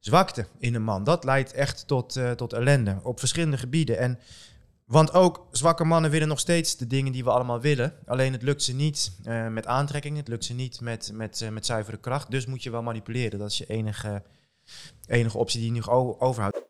zwakte in een man. Dat leidt echt tot, uh, tot ellende op verschillende gebieden. En, want ook zwakke mannen willen nog steeds de dingen die we allemaal willen. Alleen het lukt ze niet uh, met aantrekking, het lukt ze niet met, met, uh, met zuivere kracht. Dus moet je wel manipuleren. Dat is je enige, enige optie die je nog overhoudt.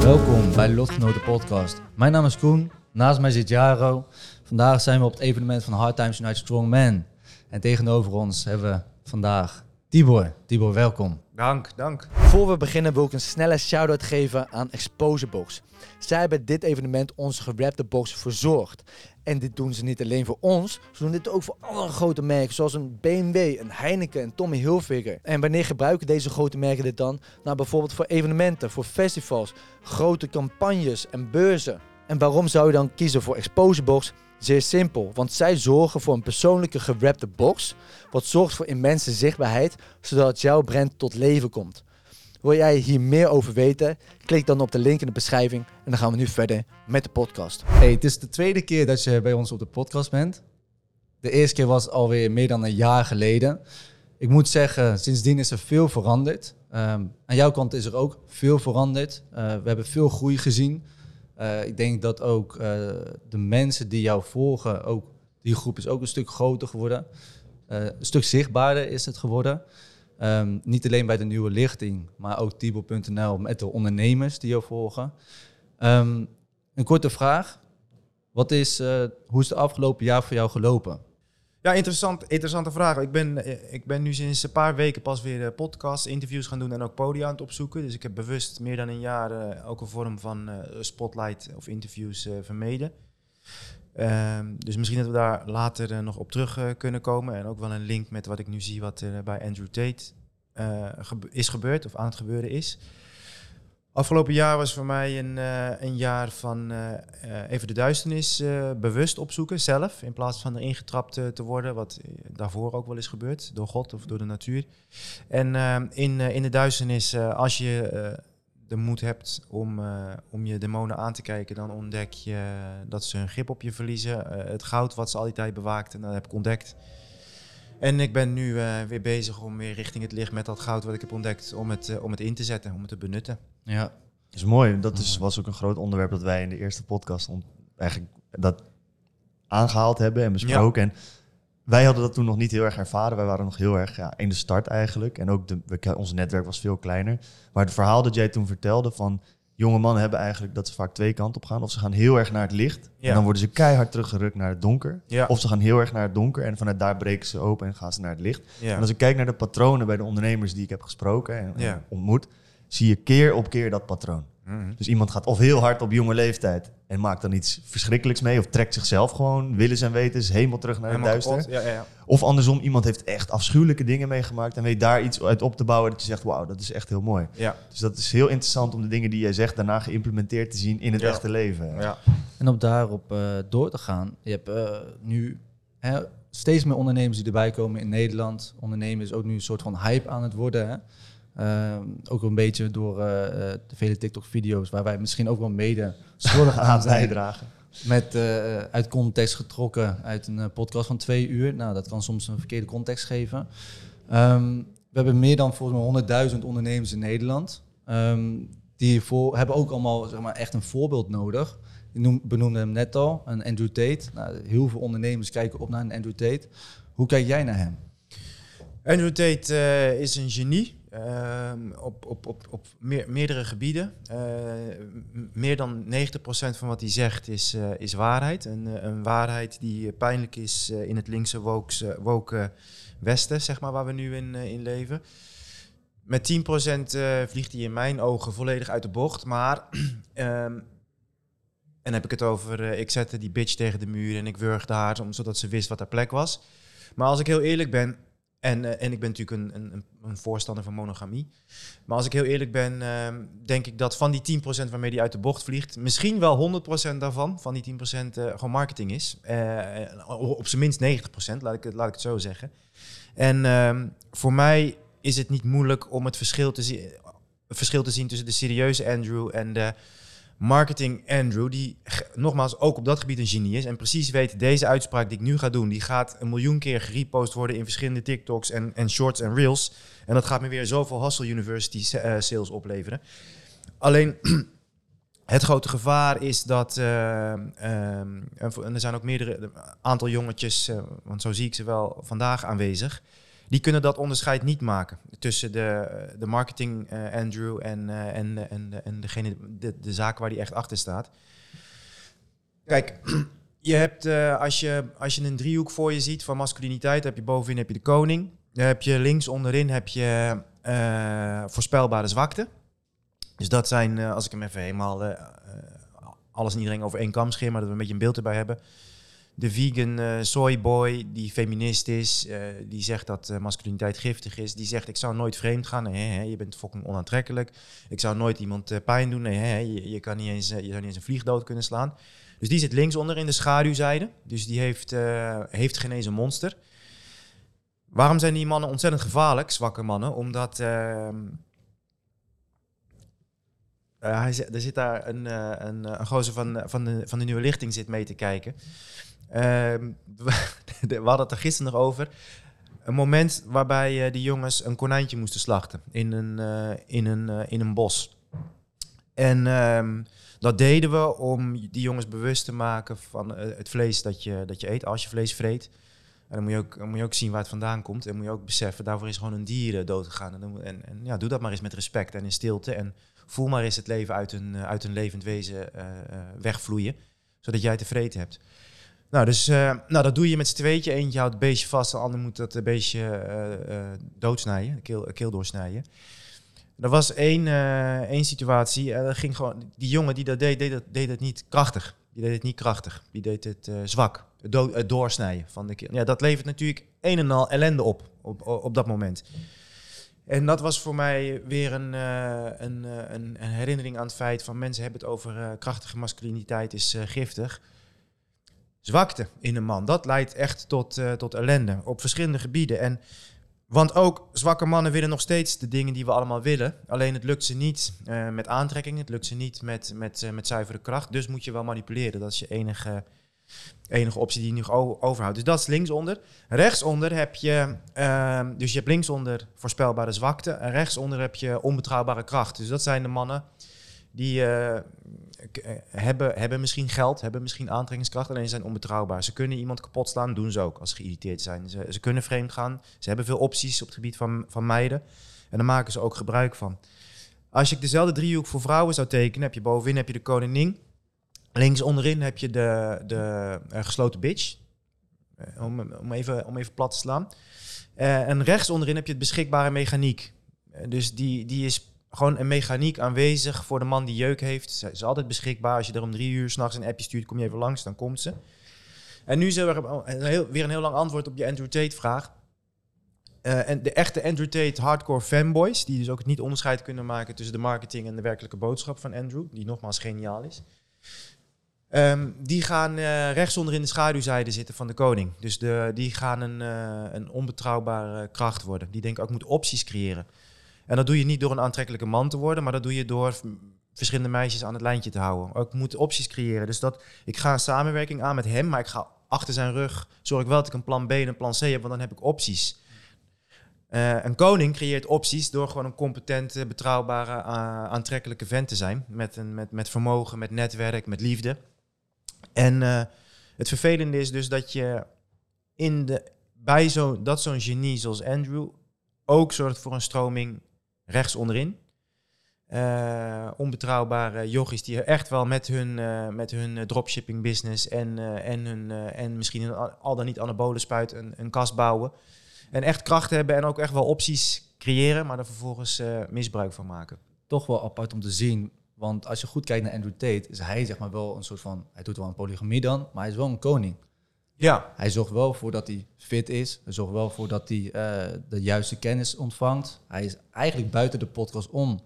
Welkom bij Lotgenoten Podcast. Mijn naam is Koen, naast mij zit Jaro. Vandaag zijn we op het evenement van Hard Times United Strong Men. En tegenover ons hebben we vandaag Tibor. Tibor, welkom. Dank, dank. Voor we beginnen wil ik een snelle shout-out geven aan Exposure Box. Zij hebben dit evenement onze gerapte box verzorgd. En dit doen ze niet alleen voor ons, ze doen dit ook voor andere grote merken zoals een BMW, een Heineken en Tommy Hilfiger. En wanneer gebruiken deze grote merken dit dan? Nou, bijvoorbeeld voor evenementen, voor festivals, grote campagnes en beurzen. En waarom zou je dan kiezen voor Exposure Box? Zeer simpel, want zij zorgen voor een persoonlijke gewrapte box, wat zorgt voor immense zichtbaarheid, zodat jouw brand tot leven komt. Wil jij hier meer over weten? Klik dan op de link in de beschrijving en dan gaan we nu verder met de podcast. Hey, het is de tweede keer dat je bij ons op de podcast bent. De eerste keer was alweer meer dan een jaar geleden. Ik moet zeggen, sindsdien is er veel veranderd. Um, aan jouw kant is er ook veel veranderd. Uh, we hebben veel groei gezien. Uh, ik denk dat ook uh, de mensen die jou volgen, ook, die groep is ook een stuk groter geworden. Uh, een stuk zichtbaarder is het geworden. Um, niet alleen bij de nieuwe lichting, maar ook Tibo.nl met de ondernemers die jou volgen. Um, een korte vraag. Wat is, hoe is het afgelopen jaar voor jou gelopen? Ja, interessant, interessante vraag. Ik ben, ik ben nu sinds een paar weken pas weer podcasts, interviews gaan doen en ook podia aan het opzoeken. Dus ik heb bewust meer dan een jaar uh, ook een vorm van spotlight of interviews uh, vermeden. Um, dus misschien dat we daar later nog op terug kunnen komen. En ook wel een link met wat ik nu zie wat er bij Andrew Tate is gebeurd of aan het gebeuren is. Afgelopen jaar was voor mij een, uh, een jaar van uh, uh, even de duisternis bewust opzoeken, zelf, in plaats van erin getrapt te worden, wat daarvoor ook wel is gebeurd, door God of door de natuur. En in, in de duisternis, als je de moed hebt om, om je demonen aan te kijken, dan ontdek je dat ze hun grip op je verliezen. het goud wat ze al die tijd bewaakten, dat heb ik ontdekt. En ik ben nu weer bezig om weer richting het licht met dat goud wat ik heb ontdekt, om het, om het in te zetten, om het te benutten. Ja, dat is mooi. Dat is, was ook een groot onderwerp dat wij in de eerste podcast om, eigenlijk dat aangehaald hebben en besproken. Ja. En wij hadden dat toen nog niet heel erg ervaren. Wij waren nog heel erg ja, in de start eigenlijk. En ook de, we, ons netwerk was veel kleiner. Maar het verhaal dat jij toen vertelde van jonge mannen hebben eigenlijk dat ze vaak twee kanten op gaan. Of ze gaan heel erg naar het licht ja. en dan worden ze keihard teruggerukt naar het donker. Ja. Of ze gaan heel erg naar het donker en vanuit daar breken ze open en gaan ze naar het licht. Ja. En als ik kijk naar de patronen bij de ondernemers die ik heb gesproken en, en ontmoet, zie je keer op keer dat patroon. Mm-hmm. Dus iemand gaat of heel hard op jonge leeftijd en maakt dan iets verschrikkelijks mee, of trekt zichzelf gewoon, willen zijn weten, is helemaal terug naar het duister. Ja, ja, ja. Of andersom, iemand heeft echt afschuwelijke dingen meegemaakt en weet daar iets uit op te bouwen dat je zegt, wauw, dat is echt heel mooi. Ja. Dus dat is heel interessant om de dingen die jij zegt daarna geïmplementeerd te zien in het echte leven. Ja. En op daarop uh, door te gaan. Je hebt uh, nu hè, steeds meer ondernemers die erbij komen in Nederland. Ondernemers ook nu een soort van hype aan het worden. Hè? Uh, ook een beetje door uh, de vele TikTok-video's, waar wij misschien ook wel mede schuldig aan zijn. bijdragen. Met uh, uit context getrokken uit een podcast van twee uur. Nou, dat kan soms een verkeerde context geven. Um, we hebben meer dan volgens mij 100.000 ondernemers in Nederland. Um, die voor, hebben ook allemaal zeg maar, echt een voorbeeld nodig. Ik noem, benoemde hem net al, een Andrew Tate. Nou, heel veel ondernemers kijken op naar een Andrew Tate. Hoe kijk jij naar hem? Andrew Tate is een genie. Uh, op, op, op, op meer, meerdere gebieden. Uh, meer dan 90% van wat hij zegt is, uh, is waarheid. Een, een waarheid die pijnlijk is in het linkse woke, woke westen, zeg maar, waar we nu in, in leven. Met 10% vliegt hij in mijn ogen volledig uit de bocht. Maar, um, en heb ik het over, ik zette die bitch tegen de muur en ik wurgde haar, om, zodat ze wist wat haar plek was. Maar als ik heel eerlijk ben, en, uh, en ik ben natuurlijk een, een, een, voorstander van monogamie. Maar als ik heel eerlijk ben, uh, denk ik dat van die 10% waarmee die uit de bocht vliegt, misschien wel 100% daarvan, van die 10% uh, gewoon marketing is. Uh, op zijn minst 90%, laat ik, laat ik het zo zeggen. En ehm, voor mij is het niet moeilijk om het verschil te, zien, verschil te zien tussen de serieuze Andrew en de marketing Andrew, die nogmaals ook op dat gebied een genie is. En precies weet, deze uitspraak die ik nu ga doen, die gaat een miljoen keer gerepost worden in verschillende TikToks en, en shorts en reels. En dat gaat me weer zoveel Hustle University eh, sales opleveren. Alleen het grote gevaar is dat, eh, ehm, en er zijn ook meerdere aantal jongetjes, eh, want zo zie ik ze wel vandaag aanwezig, die kunnen dat onderscheid niet maken tussen de, de marketing eh, Andrew en, eh, en, en, en degene, de, de zaak waar die echt achter staat. Kijk, je hebt, eh, als, je, als je een driehoek voor je ziet van masculiniteit, heb je bovenin heb je de koning. Dan heb je links onderin heb je eh, voorspelbare zwakte. Dus dat zijn, eh, als ik hem even helemaal eh, eh, alles en iedereen over één kam scheer, maar dat we een beetje een beeld erbij hebben. De vegan eh, soyboy, die feminist is, eh, die zegt dat eh, masculiniteit giftig is. Die zegt, ik zou nooit vreemd gaan. Nee, hè, je bent fucking onaantrekkelijk. Ik zou nooit iemand pijn doen. Nee, hè, je, je, kan niet eens, je zou niet eens een vlieg dood kunnen slaan. Dus die zit links onder in de schaduwzijde. Dus die heeft, heeft geen eens een monster. Waarom zijn die mannen ontzettend gevaarlijk, zwakke mannen? Omdat... ehm, eh, hij er zit daar een, een, een gozer van, van, de, van de nieuwe lichting zit mee te kijken. Ehm, we, hadden het er gisteren nog over. Een moment waarbij eh, die jongens een konijntje moesten slachten in een, eh, in een, eh, in een bos. En ehm, dat deden we om die jongens bewust te maken van het vlees dat je, dat je eet, als je vlees vreet. En dan moet, je ook, dan moet je ook zien waar het vandaan komt. En moet je ook beseffen, daarvoor is gewoon een dier doodgegaan. En, en, en ja, doe dat maar eens met respect en in stilte. En voel maar eens het leven uit een, uit een levend wezen wegvloeien. Zodat jij tevreden hebt. Nou, dus eh, nou, dat doe je met z'n tweetje. Eentje houdt het beestje vast, de ander moet dat beestje eh, eh, doodsnijden, de keel, keel doorsnijden. Er was één, één situatie, eh, dat ging gewoon, die jongen die dat deed, deed dat, deed het niet krachtig. Die deed het niet krachtig, die deed het zwak. Het, do- het doorsnijden van de keel. Ja, dat levert natuurlijk een en al ellende op, op, op, dat moment. En dat was voor mij weer een, een, een, herinnering aan het feit van mensen hebben het over krachtige masculiniteit is giftig. Zwakte in een man, dat leidt echt tot, eh, tot ellende op verschillende gebieden. En, want ook zwakke mannen willen nog steeds de dingen die we allemaal willen. Alleen het lukt ze niet eh, met aantrekking, het lukt ze niet met, met, eh, met zuivere kracht. Dus moet je wel manipuleren. Dat is je enige, enige optie die je nog overhoudt. Dus dat is linksonder. Rechtsonder heb je, ehm, dus je hebt linksonder voorspelbare zwakte. En rechtsonder heb je onbetrouwbare kracht. Dus dat zijn de mannen die eh, eh, hebben, hebben misschien geld, hebben misschien aantrekkingskracht, alleen zijn onbetrouwbaar. Ze kunnen iemand kapot slaan, doen ze ook als ze geïrriteerd zijn. Ze, ze kunnen vreemd gaan, ze hebben veel opties op het gebied van, van meiden. En daar maken ze ook gebruik van. Als ik dezelfde driehoek voor vrouwen zou tekenen, heb je bovenin heb je de koningin. Links onderin heb je de, de eh, gesloten bitch. Om, om, even, om even plat te slaan. En rechts onderin heb je het beschikbare mechaniek. Dus die, die is gewoon een mechaniek aanwezig voor de man die jeuk heeft. Ze is altijd beschikbaar. Als je er om drie uur s'nachts een appje stuurt, kom je even langs, dan komt ze. En nu is er weer een heel lang antwoord op je Andrew Tate vraag. Eh, en de echte Andrew Tate hardcore fanboys, die dus ook het niet onderscheid kunnen maken tussen de marketing en de werkelijke boodschap van Andrew, die nogmaals geniaal is. Ehm, die gaan eh, rechtsonder in de schaduwzijde zitten van de koning. Dus de, die gaan een, eh, een onbetrouwbare kracht worden. Die denken ook moet opties creëren. En dat doe je niet door een aantrekkelijke man te worden, maar dat doe je door verschillende meisjes aan het lijntje te houden. Ook moet opties creëren. Dus dat ik ga een samenwerking aan met hem, maar ik ga achter zijn rug zorg ik wel dat ik een plan B en een plan C heb, want dan heb ik opties. Eh, een koning creëert opties door gewoon een competente, betrouwbare, eh, aantrekkelijke vent te zijn. Met, een, met, met vermogen, met netwerk, met liefde. En eh, het vervelende is dus dat je in de, bij zo, dat zo'n genie zoals Andrew ook zorgt voor een stroming rechts onderin. Eh, onbetrouwbare yogis die echt wel met hun, eh, met hun eh, dropshipping business en, en, hun, en misschien een al dan niet anabolen spuit een, een kast bouwen. En echt kracht hebben en ook echt wel opties creëren, maar er vervolgens misbruik van maken. Toch wel apart om te zien. Want als je goed kijkt naar Andrew Tate, is hij zeg maar wel een soort van... Hij doet wel een polygamie dan, maar hij is wel een koning. Ja, Hij zorgt wel voor dat hij fit is. Hij zorgt wel voor dat hij eh, de juiste kennis ontvangt. Hij is eigenlijk buiten de podcast om.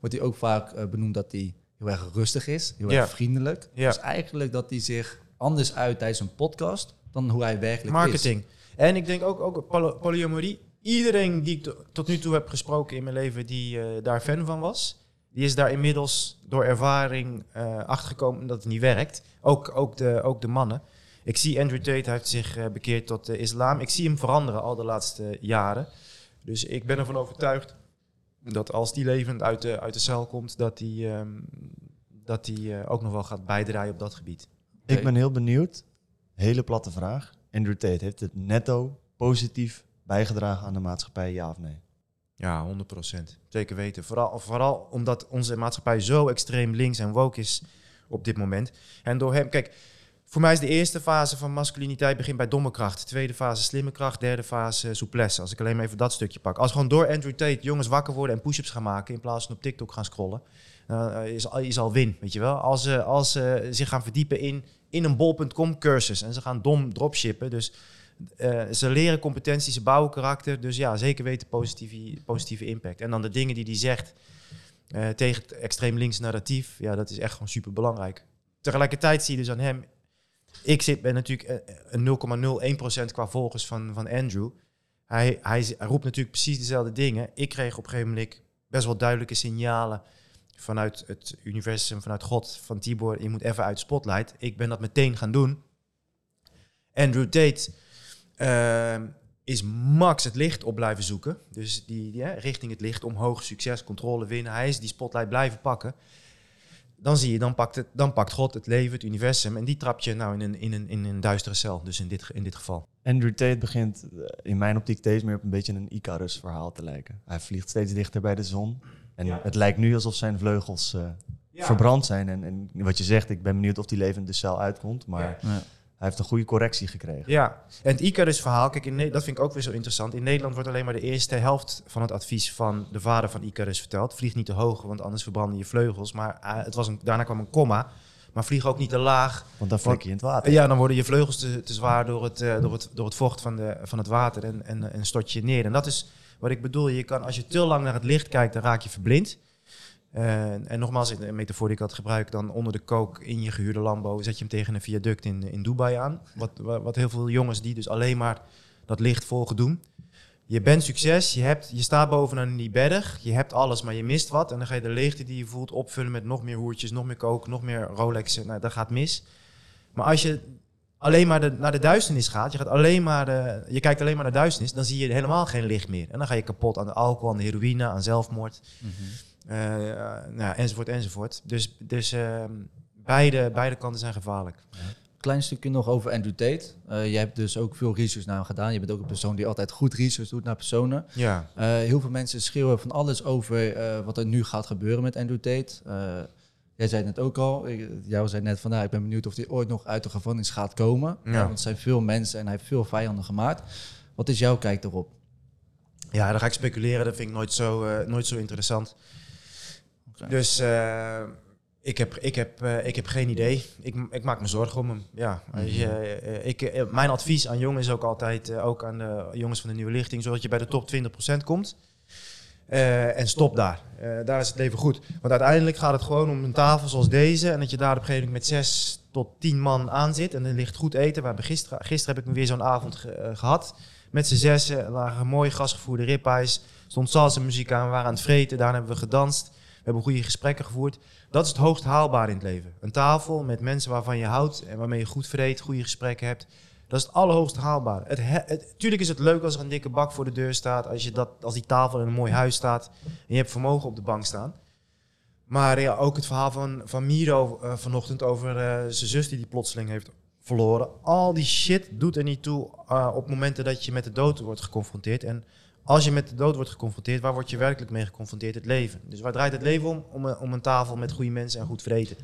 Wordt hij ook vaak eh, benoemd dat hij heel erg rustig is. Heel Ja. erg vriendelijk. Ja. Dus eigenlijk dat hij zich anders uit tijdens een podcast dan hoe hij werkelijk marketing. En ik denk ook, ook poly- polyamorie. Iedereen die ik to- tot nu toe heb gesproken in mijn leven die eh, daar fan van was, Die is daar inmiddels door ervaring achtergekomen dat het niet werkt. Ook, ook, de, ook de mannen. Ik zie Andrew Tate, heeft zich uh, bekeerd tot de islam. Ik zie hem veranderen al de laatste jaren. Dus ik ben ervan overtuigd dat als die levend uit de, uit de cel komt, dat hij um, dat hij ook nog wel gaat bijdragen op dat gebied. Ik ben heel benieuwd. Hele platte vraag. Andrew Tate, heeft het netto positief bijgedragen aan de maatschappij, ja of nee? Ja, 100%. Zeker weten. Vooral, vooral omdat onze maatschappij zo extreem links en woke is op dit moment. En door hem, kijk, voor mij is de eerste fase van masculiniteit begint bij domme kracht. Tweede fase slimme kracht. Derde fase souplesse. Als ik alleen maar even dat stukje pak. Als gewoon door Andrew Tate jongens wakker worden en push-ups gaan maken in plaats van op TikTok gaan scrollen, uh, is, is al win, weet je wel. Als ze, als ze zich gaan verdiepen in, in een bol.com cursus en ze gaan dom dropshippen, dus ze leren competenties, ze bouwen karakter. Dus ja, zeker weten positieve, positieve impact. En dan de dingen die hij zegt tegen het extreem links narratief, ja, dat is echt gewoon super belangrijk. Tegelijkertijd zie je dus aan hem, ik zit, ben natuurlijk een 0,01% qua volgers van, van Andrew. Hij, hij, roept natuurlijk precies dezelfde dingen. Ik kreeg op een gegeven moment best wel duidelijke signalen vanuit het universum, vanuit God, van Tibor, je moet even uit spotlight. Ik ben dat meteen gaan doen. Andrew Tate uh, is max het licht op blijven zoeken. Dus die, die richting het licht, omhoog, succes, controle, winnen. Hij is die spotlight blijven pakken. Dan zie je, dan pakt, het, dan pakt God het leven, het universum. En die trap je nou in een, in een, in een duistere cel. Dus in dit, in dit geval. Andrew Tate begint eh, in mijn optiek steeds meer op een beetje een Icarus-verhaal te lijken. Hij vliegt steeds dichter bij de zon. En het lijkt nu alsof zijn vleugels uh, verbrand zijn. En, en, wat je zegt, ik ben benieuwd of die levend de cel uitkomt. Maar ja. Hij heeft een goede correctie gekregen. Ja, en het Icarus-verhaal, kijk, in, dat vind ik ook weer zo interessant. In Nederland wordt alleen maar de eerste helft van het advies van de vader van Icarus verteld. Vlieg niet te hoog, want anders verbranden je vleugels. Maar uh, het was een, daarna kwam een komma. Maar vlieg ook niet te laag. Want dan vlek je in het water. Ja, dan worden je vleugels te, te zwaar door het, uh, door, het, door het vocht van, de, van het water en, en, en stort je neer. En dat is wat ik bedoel. Je kan, als je te lang naar het licht kijkt, dan raak je verblind. Uh, en nogmaals, de metafoor die ik had gebruikt, dan onder de kook in je gehuurde Lambo zet je hem tegen een viaduct in, in Dubai aan. Wat, wat heel veel jongens die dus alleen maar dat licht volgen doen. Je bent succes, je, hebt, je staat bovenaan die berg, je hebt alles, maar je mist wat. En dan ga je de leegte die je voelt opvullen met nog meer hoertjes, nog meer koken, nog meer Rolexen. Nou, dat gaat mis. Maar als je alleen maar naar de duisternis gaat, je, gaat alleen maar je kijkt alleen maar naar duisternis, dan zie je helemaal geen licht meer. En dan ga je kapot aan de alcohol, aan de heroïne, aan zelfmoord. Uh, nou, enzovoort, enzovoort. Dus, dus uh, beide, beide kanten zijn gevaarlijk. Klein stukje nog over Andrew Tate. Uh, jij hebt dus ook veel research naar hem gedaan. Je bent ook een persoon die altijd goed research doet naar personen. Ja. heel veel mensen schreeuwen van alles over wat er nu gaat gebeuren met Andrew Tate. Jij zei het net ook al. Ik, jou zei net van, nou, ik ben benieuwd of hij ooit nog uit de gevangenis gaat komen. Ja. want er zijn veel mensen en hij heeft veel vijanden gemaakt. Wat is jouw kijk erop? Ja, dan ga ik speculeren. Dat vind ik nooit zo, nooit zo interessant. Dus uh, ik, heb, ik, heb, uh, ik heb geen idee. Ik, ik maak me zorgen om hem. Ja, uh, ik, mijn advies aan jongens is ook altijd, ook aan de jongens van de nieuwe lichting, zodat je bij de top 20% komt. en stop daar. daar is het leven goed. Want uiteindelijk gaat het gewoon om een tafel zoals deze. En dat je daar op een gegeven moment met zes tot tien man aan zit. En er ligt goed eten. We hebben gisteren, gisteren heb ik weer zo'n avond gehad. Met z'n zessen lagen mooi gasgevoerde ribeyes. Stond salsa muziek aan. We waren aan het vreten. Daarna hebben we gedanst hebben goede gesprekken gevoerd. Dat is het hoogst haalbaar in het leven. Een tafel met mensen waarvan je houdt en waarmee je goed vreet, goede gesprekken hebt. Dat is het allerhoogst haalbaar. Het, het, tuurlijk is het leuk als er een dikke bak voor de deur staat. Als, je dat, als die tafel in een mooi huis staat. En je hebt vermogen op de bank staan. Maar ook het verhaal van, van Miro uh, vanochtend over uh, zijn zus die die plotseling heeft verloren. Al die shit doet er niet toe uh, op momenten dat je met de dood wordt geconfronteerd. En als je met de dood wordt geconfronteerd, waar word je werkelijk mee geconfronteerd? Het leven. Dus waar draait het leven om? Om een, om een tafel met goede mensen en goed vreten.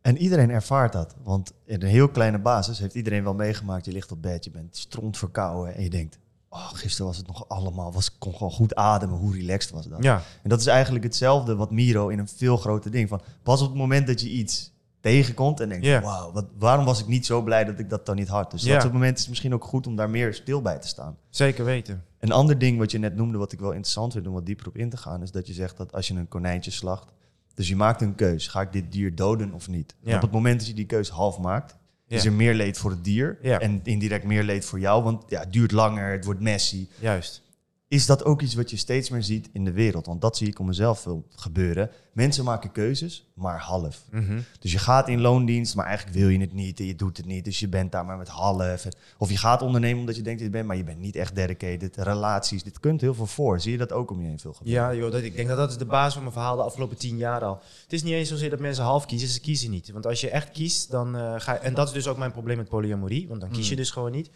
En iedereen ervaart dat. Want in een heel kleine basis heeft iedereen wel meegemaakt. Je ligt op bed, je bent stront verkouden en je denkt... Oh, gisteren was het nog allemaal, was, kon gewoon goed ademen. Hoe relaxed was dat? Ja. En dat is eigenlijk hetzelfde wat Miro in een veel groter ding van. Pas op het moment dat je iets tegenkomt en denkt, yeah. wauw, waarom was ik niet zo blij dat ik dat dan niet had? Dus yeah. dat soort moment is misschien ook goed om daar meer stil bij te staan. Zeker weten. Een ander ding wat je net noemde, wat ik wel interessant vind om wat dieper op in te gaan, is dat je zegt dat als je een konijntje slacht, dus je maakt een keus, ga ik dit dier doden of niet? Ja. Op het moment dat je die keus half maakt, is er meer leed voor het dier en indirect meer leed voor jou, want ja, het duurt langer, het wordt messy. Juist. Is dat ook iets wat je steeds meer ziet in de wereld. Want dat zie ik om mezelf veel gebeuren. Mensen maken keuzes, maar half. Mhm. Dus je gaat in loondienst, maar eigenlijk wil je het niet en je doet het niet. Dus je bent daar maar met half. Of je gaat ondernemen omdat je denkt dat je bent, maar je bent niet echt dedicated. Relaties, dit kunt heel veel voor. Zie je dat ook om je heen veel gebeuren? Ja, joh, dat, ik denk dat dat is de basis van mijn verhaal de afgelopen tien jaar al. Het is niet eens zozeer dat mensen half kiezen, ze kiezen niet. Want als je echt kiest, dan eh, ga je... En dat is dus ook mijn probleem met polyamorie, want dan kies je dus gewoon niet.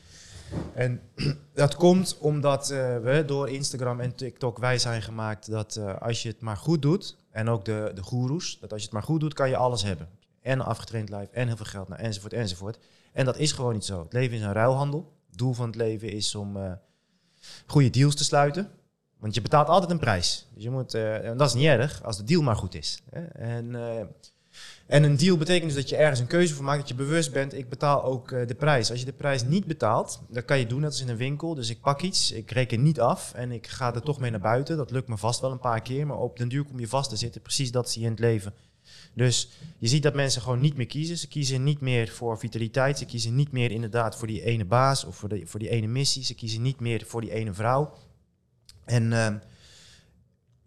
En dat komt omdat eh, we door Instagram en TikTok wij zijn gemaakt dat eh, als je het maar goed doet, en ook de, de goeroes, dat als je het maar goed doet, kan je alles hebben. En afgetraind lijf, en heel veel geld, nou, enzovoort, enzovoort. En dat is gewoon niet zo. Het leven is een ruilhandel. Het doel van het leven is om eh, goede deals te sluiten. Want je betaalt altijd een prijs. Dus je moet, en dat is niet erg, als de deal maar goed is. Hè? En, en een deal betekent dus dat je ergens een keuze voor maakt, dat je bewust bent, ik betaal ook eh, de prijs. Als je de prijs niet betaalt, dan kan je doen net als in een winkel. Dus ik pak iets, ik reken niet af en ik ga er toch mee naar buiten. Dat lukt me vast wel een paar keer, maar op den duur kom je vast te zitten. Precies dat zie je in het leven. Dus je ziet dat mensen gewoon niet meer kiezen. Ze kiezen niet meer voor vitaliteit. Ze kiezen niet meer inderdaad voor die ene baas of voor, de, voor die ene missie. Ze kiezen niet meer voor die ene vrouw. En ehm,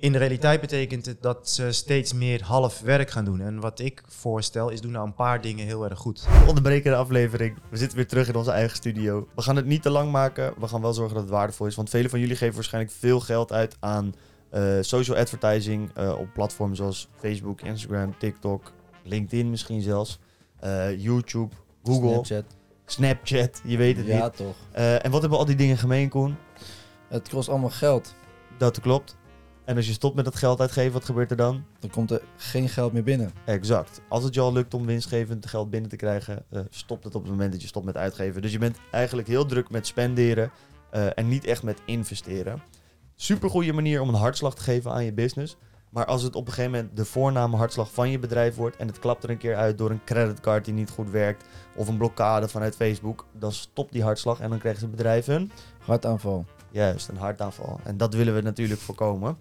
in de realiteit betekent het dat ze steeds meer half werk gaan doen. En wat ik voorstel is doe nou een paar dingen heel erg goed. We onderbreken de aflevering. We zitten weer terug in onze eigen studio. We gaan het niet te lang maken. We gaan wel zorgen dat het waardevol is. Want velen van jullie geven waarschijnlijk veel geld uit aan eh, social advertising eh, op platformen zoals Facebook, Instagram, TikTok, LinkedIn misschien zelfs, eh, YouTube, Google, Snapchat. Snapchat. je weet het Ja, niet. toch. Eh, en wat hebben al die dingen gemeen, Koen? Het kost allemaal geld. Dat klopt. En als je stopt met dat geld uitgeven, wat gebeurt er dan? Dan komt er geen geld meer binnen. Exact. Als het je al lukt om winstgevend geld binnen te krijgen, eh, stopt het op het moment dat je stopt met uitgeven. Dus je bent eigenlijk heel druk met spenderen eh, en niet echt met investeren. Super goede manier om een hartslag te geven aan je business. Maar als het op een gegeven moment de voorname hartslag van je bedrijf wordt en het klapt er een keer uit door een creditcard die niet goed werkt of een blokkade vanuit Facebook, dan stopt die hartslag en dan krijgt het bedrijf een Hartaanval. Juist, een hartaanval. En dat willen we natuurlijk voorkomen.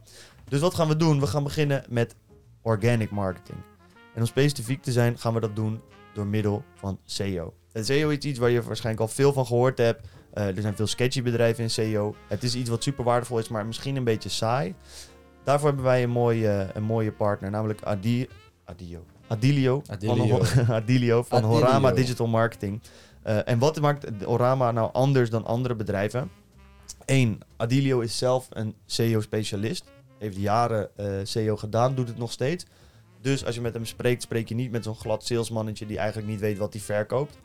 Dus wat gaan we doen? We gaan beginnen met organic marketing. En om specifiek te zijn, gaan we dat doen door middel van SEO. En SEO is iets waar je waarschijnlijk al veel van gehoord hebt. Eh, er zijn veel sketchy bedrijven in SEO. Het is iets wat super waardevol is, maar misschien een beetje saai. Daarvoor hebben wij een mooie, een mooie partner, namelijk Adi, Adio. Adilio. Adilio. Van, Adilio van Adilio. Horama Digital Marketing. Eh, en wat maakt Horama nou anders dan andere bedrijven? Eén, Adilio is zelf een SEO-specialist. Heeft jaren eh SEO gedaan, doet het nog steeds. Dus als je met hem spreekt, spreek je niet met zo'n glad salesmannetje die eigenlijk niet weet wat hij verkoopt.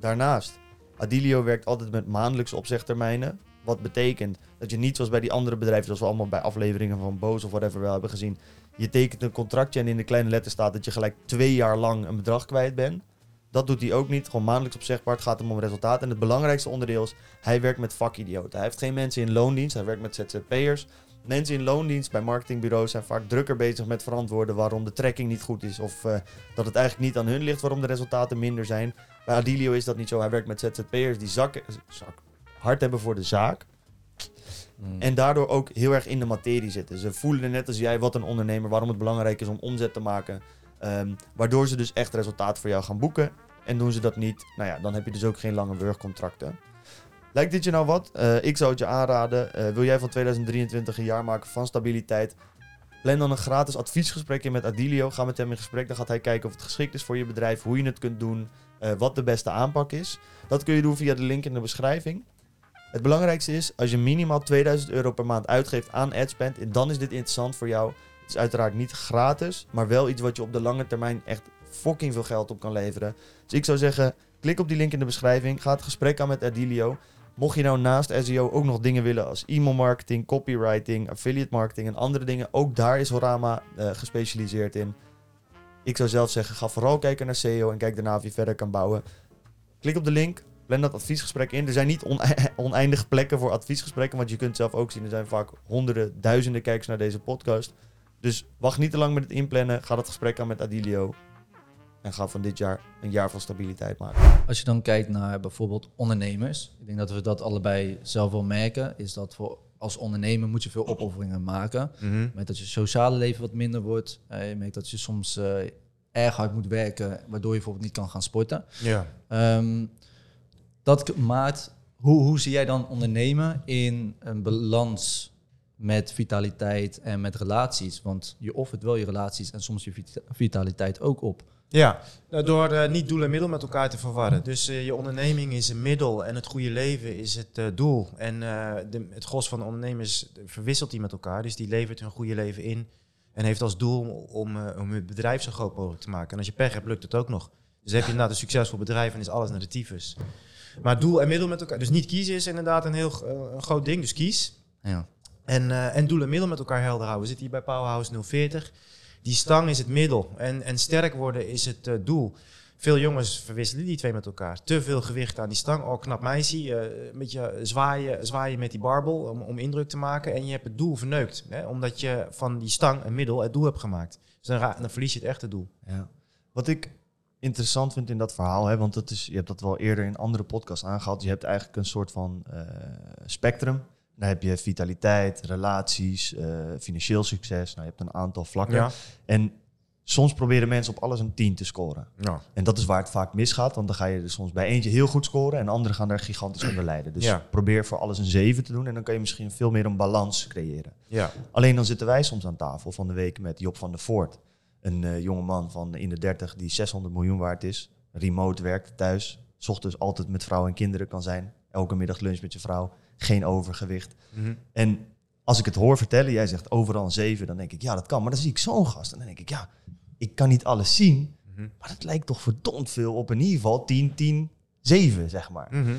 Daarnaast, Adilio werkt altijd met maandelijkse opzegtermijnen. Wat betekent dat je niet zoals bij die andere bedrijven, zoals we allemaal bij afleveringen van Boos of whatever wel hebben gezien. Je tekent een contractje en in de kleine letter staat dat je gelijk twee jaar lang een bedrag kwijt bent. Dat doet hij ook niet. Gewoon maandelijks opzegbaar. Het gaat hem om resultaat. En het belangrijkste onderdeel is, hij werkt met vakidioten. Hij heeft geen mensen in loondienst. Hij werkt met ZZP'ers. Mensen in loondienst bij marketingbureaus zijn vaak drukker bezig met verantwoorden waarom de tracking niet goed is. Of eh, dat het eigenlijk niet aan hun ligt waarom de resultaten minder zijn. Bij Adilio is dat niet zo. Hij werkt met ZZP'ers die zakken, zak, hard hebben voor de zaak. Mm. En daardoor ook heel erg in de materie zitten. Ze voelen net als jij wat een ondernemer, waarom het belangrijk is om omzet te maken. Ehm, waardoor ze dus echt resultaat voor jou gaan boeken. En doen ze dat niet, nou ja, dan heb je dus ook geen lange wurgcontracten. Lijkt dit je nou wat? Eh, ik zou het je aanraden. Eh, wil jij van 2023 een jaar maken van stabiliteit? Plan dan een gratis adviesgesprek in met Adilio. Ga met hem in gesprek. Dan gaat hij kijken of het geschikt is voor je bedrijf. Hoe je het kunt doen. eh, wat de beste aanpak is. Dat kun je doen via de link in de beschrijving. Het belangrijkste is, als je minimaal 2000 euro per maand uitgeeft aan adspend, en dan is dit interessant voor jou. Het is uiteraard niet gratis, maar wel iets wat je op de lange termijn echt fucking veel geld op kan leveren. Dus ik zou zeggen, klik op die link in de beschrijving, ga het gesprek aan met Adilio. Mocht je nou naast SEO ook nog dingen willen als e-mail marketing, copywriting, affiliate marketing en andere dingen, ook daar is Horama eh, gespecialiseerd in. Ik zou zelf zeggen, ga vooral kijken naar SEO en kijk daarna of je verder kan bouwen. Klik op de link, plan dat adviesgesprek in. Er zijn niet one- oneindig plekken voor adviesgesprekken, want je kunt zelf ook zien, er zijn vaak honderden, duizenden kijkers naar deze podcast. Dus wacht niet te lang met het inplannen, ga dat gesprek aan met Adilio en ga van dit jaar een jaar van stabiliteit maken. Als je dan kijkt naar bijvoorbeeld ondernemers, ik denk dat we dat allebei zelf wel merken, is dat voor als ondernemer moet je veel opofferingen maken. Mhm. Met dat je sociale leven wat minder wordt. Eh, je merkt dat je soms eh, erg hard moet werken, waardoor je bijvoorbeeld niet kan gaan sporten. Ja. Ehm, dat maakt, hoe, hoe zie jij dan ondernemen in een balans met vitaliteit en met relaties. Want je offert wel je relaties en soms je vita- vitaliteit ook op. Ja, nou, door eh, niet doel en middel met elkaar te verwarren. Dus eh, je onderneming is een middel en het goede leven is het eh, doel. En de, het gros van de ondernemers verwisselt die met elkaar. Dus die levert hun goede leven in en heeft als doel om, om het bedrijf zo groot mogelijk te maken. En als je pech hebt, lukt het ook nog. Dus heb je inderdaad een succesvol bedrijf en is alles naar de tyfus. Maar doel en middel met elkaar. Dus niet kiezen is inderdaad een heel een groot ding. Dus kies. Ja. En, eh, en doel en middel met elkaar helder houden. We zitten hier bij Powerhouse 040. Die stang is het middel. En, en sterk worden is het eh, doel. Veel jongens verwisselen die twee met elkaar. Te veel gewicht aan die stang. Oh, knap meisje. eh, een beetje zwaaien, zwaaien met die barbel om, om indruk te maken. En je hebt het doel verneukt. Hè? Omdat je van die stang een middel het doel hebt gemaakt. Dus dan, dan verlies je het echte doel. Ja. Wat ik interessant vind in dat verhaal, hè, want dat is, je hebt dat wel eerder in andere podcasts aangehaald. Je hebt eigenlijk een soort van spectrum. Dan heb je vitaliteit, relaties, eh, financieel succes. Nou, je hebt een aantal vlakken. Ja. En soms proberen mensen op alles een 10 te scoren. Ja. En dat is waar het vaak misgaat, want dan ga je er soms bij eentje heel goed scoren en anderen gaan daar gigantisch onder lijden. Dus Ja. probeer voor alles een 7 te doen en dan kan je misschien veel meer een balans creëren. Ja. Alleen dan zitten wij soms aan tafel van de week met Job van der Voort. Een eh jonge man van in de 30 die 600 miljoen waard is. Remote werkt thuis. 's ochtends altijd met vrouw en kinderen kan zijn. Elke middag lunch met je vrouw. Geen overgewicht. Mhm. En als ik het hoor vertellen, jij zegt overal een 7, dan denk ik ja, dat kan. Maar dan zie ik zo'n gast en dan denk ik ja, ik kan niet alles zien. Mhm. Maar het lijkt toch verdomd veel op in ieder geval 10, 10, 7, zeg maar. Mhm.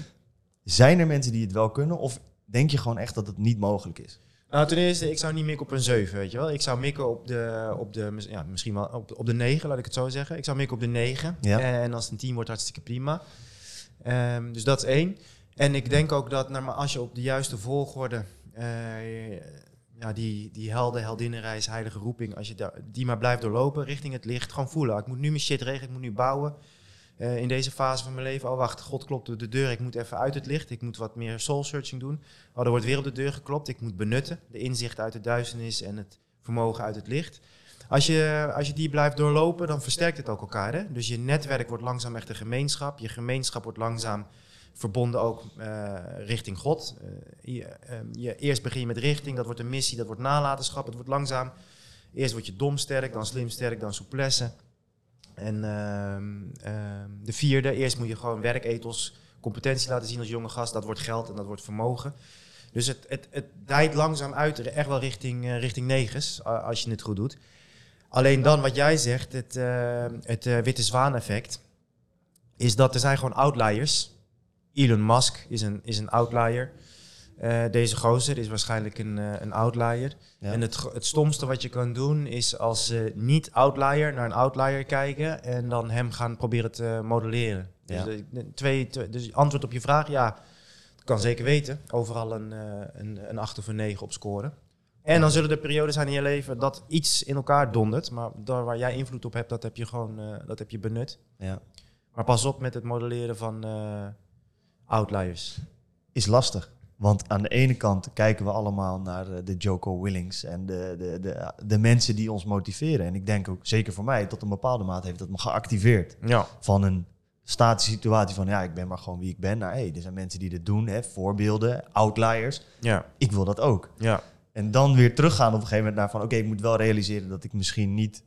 Zijn er mensen die het wel kunnen? Of denk je gewoon echt dat het niet mogelijk is? Nou, ten eerste, ik zou niet mikken op een 7, weet je wel. Ik zou mikken op de, op de ja, misschien wel op de, op de 9, laat ik het zo zeggen. Ik zou mikken op de 9. Ja. En als het een 10 wordt, hartstikke prima. Ehm, dus dat is één. En ik denk ook dat nou, als je op de juiste volgorde, eh, ja, die, die helden, heldinnenreis, heilige roeping, als je die maar blijft doorlopen richting het licht, gewoon voelen. Ik moet nu mijn shit regelen, ik moet nu bouwen. Eh, in deze fase van mijn leven, oh wacht, God klopt op de deur, ik moet even uit het licht, ik moet wat meer soul searching doen. Oh, er wordt weer op de deur geklopt, ik moet benutten, de inzicht uit de duisternis en het vermogen uit het licht. Als je, als je die blijft doorlopen, dan versterkt het ook elkaar. Hè? Dus je netwerk wordt langzaam echt een gemeenschap. Je gemeenschap wordt langzaam verbonden ook eh, richting God. Eh, je, eh, je, eerst begin je met richting, dat wordt een missie, dat wordt nalatenschap. Het wordt langzaam. Eerst word je dom sterk, dan slim sterk, dan souplesse. En ehm, ehm, de vierde, eerst moet je gewoon werkethos, competentie laten zien als jonge gast. Dat wordt geld en dat wordt vermogen. Dus het, het, het langzaam uit, echt wel richting, eh, richting negens, als je het goed doet. Alleen dan wat jij zegt, het, het witte zwaan effect, is dat er zijn gewoon outliers. Elon Musk is een, is een outlier. Eh, deze gozer is waarschijnlijk een, eh, een outlier. Ja. En het, het stomste wat je kan doen is als eh, niet-outlier naar een outlier kijken en dan hem gaan proberen te modelleren. Ja. Dus, de- twee, twee- dus antwoord op je vraag, ja, kan zeker weten. Overal een, eh, een, een 8 of een 9 op scoren. En dan zullen er perioden zijn in je leven dat iets in elkaar dondert. Maar daar waar jij invloed op hebt, dat heb je gewoon dat heb je benut. Ja. Maar pas op met het modelleren van outliers. is lastig. Want aan de ene kant kijken we allemaal naar eh, de Joko Willings en de, de, de, de mensen die ons motiveren. En ik denk ook, zeker voor mij, tot een bepaalde mate heeft dat me geactiveerd. Ja. Van een statische situatie van, ja, ik ben maar gewoon wie ik ben. Naar, hey, er zijn mensen die dit doen, hè, voorbeelden, outliers. Ja. Ik wil dat ook. Ja. En dan weer teruggaan op een gegeven moment naar van, oké, ik moet wel realiseren dat ik misschien niet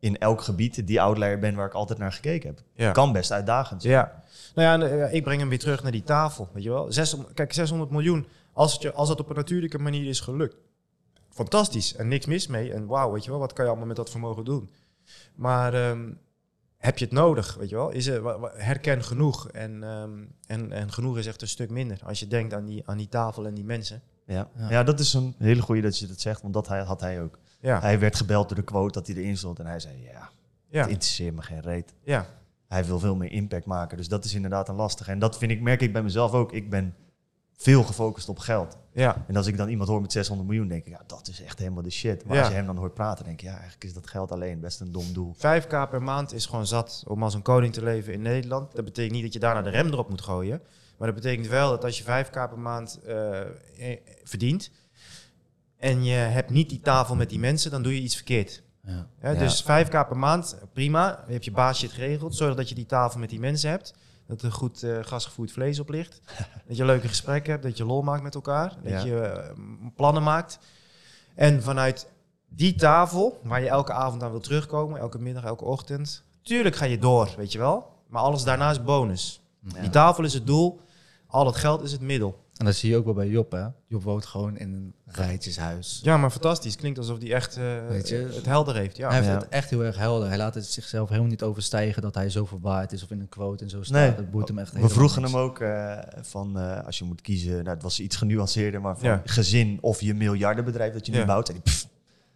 in elk gebied die outlier ben waar ik altijd naar gekeken heb. Ja. Kan best uitdagend zijn. Ja. Nou ja, eh, ik breng hem weer terug naar die tafel. Weet je wel? 600, kijk, 600 miljoen. Als het, je, als het op een natuurlijke manier is gelukt. Fantastisch. En niks mis mee. En wauw, weet je wel, wat kan je allemaal met dat vermogen doen? Maar ehm, heb je het nodig? Weet je wel? Is er, herken genoeg. En, ehm, en, en genoeg is echt een stuk minder. Als je denkt aan die, aan die tafel en die mensen. Ja. Ja. Ja. dat is een hele goede dat je dat zegt, want dat had hij ook. Ja. Hij werd gebeld door de quote dat hij erin stond en hij zei, ja, Ja. het interesseert me geen reet. Ja. Hij wil veel meer impact maken, dus dat is inderdaad een lastige. En dat vind ik, merk ik bij mezelf ook. Ik ben veel gefocust op geld. Ja. En als ik dan iemand hoor met 600 miljoen, denk ik, ja, dat is echt helemaal de shit. Maar Ja. als je hem dan hoort praten, denk ik, ja, eigenlijk is dat geld alleen best een dom doel. 5k per maand is gewoon zat om als een koning te leven in Nederland. Dat betekent niet dat je daarna de rem erop moet gooien. Maar dat betekent wel dat als je 5k per maand eh, eh, verdient en je hebt niet die tafel met die mensen, dan doe je iets verkeerd. Ja. Dus 5k per maand, prima. Je hebt je baas shit geregeld. Zorg dat je die tafel met die mensen hebt. Dat er goed eh, gasgevoerd vlees op ligt. dat je leuke gesprekken hebt, dat je lol maakt met elkaar. Dat Ja. je eh, plannen maakt. En vanuit die tafel, waar je elke avond aan wil terugkomen, elke middag, elke ochtend. Tuurlijk ga je door, weet je wel. Maar alles daarna is bonus. Ja. Die tafel is het doel, al het geld is het middel. En dat zie je ook wel bij Job, hè. Job woont gewoon in een rijtjeshuis. Ja, maar fantastisch. Klinkt alsof hij echt eh, Weet je? het helder heeft. Ja. hij heeft Ja. het echt heel erg helder. Hij laat het zichzelf helemaal niet overstijgen dat hij zoveel waard is of in een quote en zo staat. Nee. Dat boeit hem echt We vroegen niks. hem ook eh, van eh, als je moet kiezen, nou, het was iets genuanceerder, maar van Ja. gezin of je miljardenbedrijf dat je nu Ja. bouwt. Pff,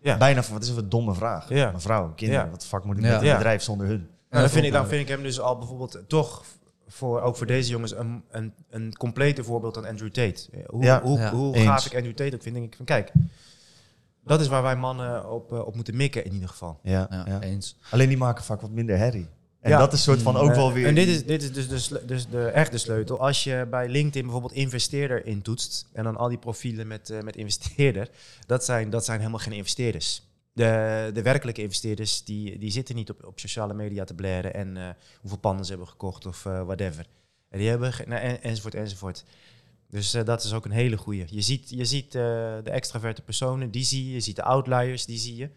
Ja. Bijna van, wat is dat een domme vraag. Ja. Mijn vrouw, kinderen, Ja. wat de fuck moet ik Ja. met een bedrijf zonder hun? Nou, Ja, dan, vind ik, dan vind ik hem dus al bijvoorbeeld toch voor, ook voor deze jongens een, een, een complete voorbeeld aan Andrew Tate. Eh, Hoe, Ja. hoe, Ja. hoe gaaf ik Andrew Tate ook vind, denk ik van kijk, dat is waar wij mannen op, eh, op moeten mikken in ieder geval. Ja, Ja, ja. eens. Alleen die maken vaak wat minder herrie. En Ja. dat is soort van ook wel weer... En dit is, dit is dus, de, sle- dus de echte sleutel. Als je bij LinkedIn bijvoorbeeld investeerder intoetst en dan al die profielen met, eh, met investeerder, dat zijn, dat zijn helemaal geen investeerders. De, de werkelijke investeerders die, die zitten niet op, op sociale media te blaren en eh, hoeveel panden ze hebben gekocht of eh, whatever. En die hebben nou, en, enzovoort enzovoort. Dus eh, dat is ook een hele goeie. Je ziet, je ziet de extraverte personen, die zie je. Je ziet de outliers, die zie je.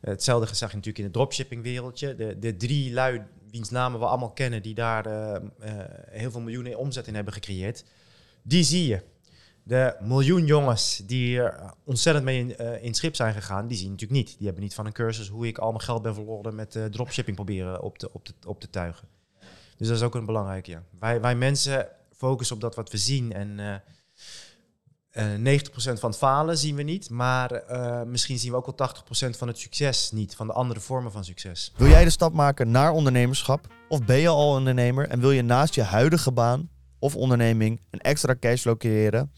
Hetzelfde zag je natuurlijk in het dropshipping wereldje. De, de drie lui wiens namen we allemaal kennen, die daar heel veel miljoenen omzet in hebben gecreëerd. Die zie je. De miljoen jongens die er ontzettend mee in, eh, in schip zijn gegaan, die zie je natuurlijk niet. Die hebben niet van een cursus hoe ik al mijn geld ben verloren met eh, dropshipping proberen op te, op, te, op te tuigen. Dus dat is ook een belangrijke, ja. Wij, wij mensen focussen op dat wat we zien en eh eh 90% van het falen zien we niet, maar misschien zien we ook wel 80% van het succes niet, van de andere vormen van succes. Wil jij de stap maken naar ondernemerschap? Of ben je al ondernemer en wil je naast je huidige baan of onderneming een extra cashflow creëren?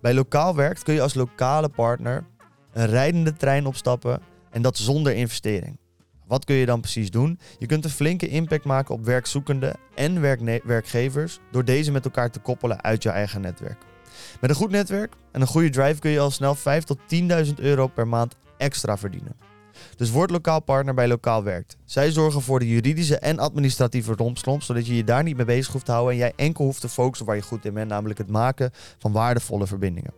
Bij Lokaal Werkt kun je als lokale partner een rijdende trein opstappen en dat zonder investering. Wat kun je dan precies doen? Je kunt een flinke impact maken op werkzoekenden en werkgevers door deze met elkaar te koppelen uit je eigen netwerk. Met een goed netwerk en een goede drive kun je al snel 5 tot 10.000 euro per maand extra verdienen. Dus word lokaal partner bij Lokaal Werkt. Zij zorgen voor de juridische en administratieve rompslomp, zodat je je daar niet mee bezig hoeft te houden en jij enkel hoeft te focussen waar je goed in bent, namelijk het maken van waardevolle verbindingen.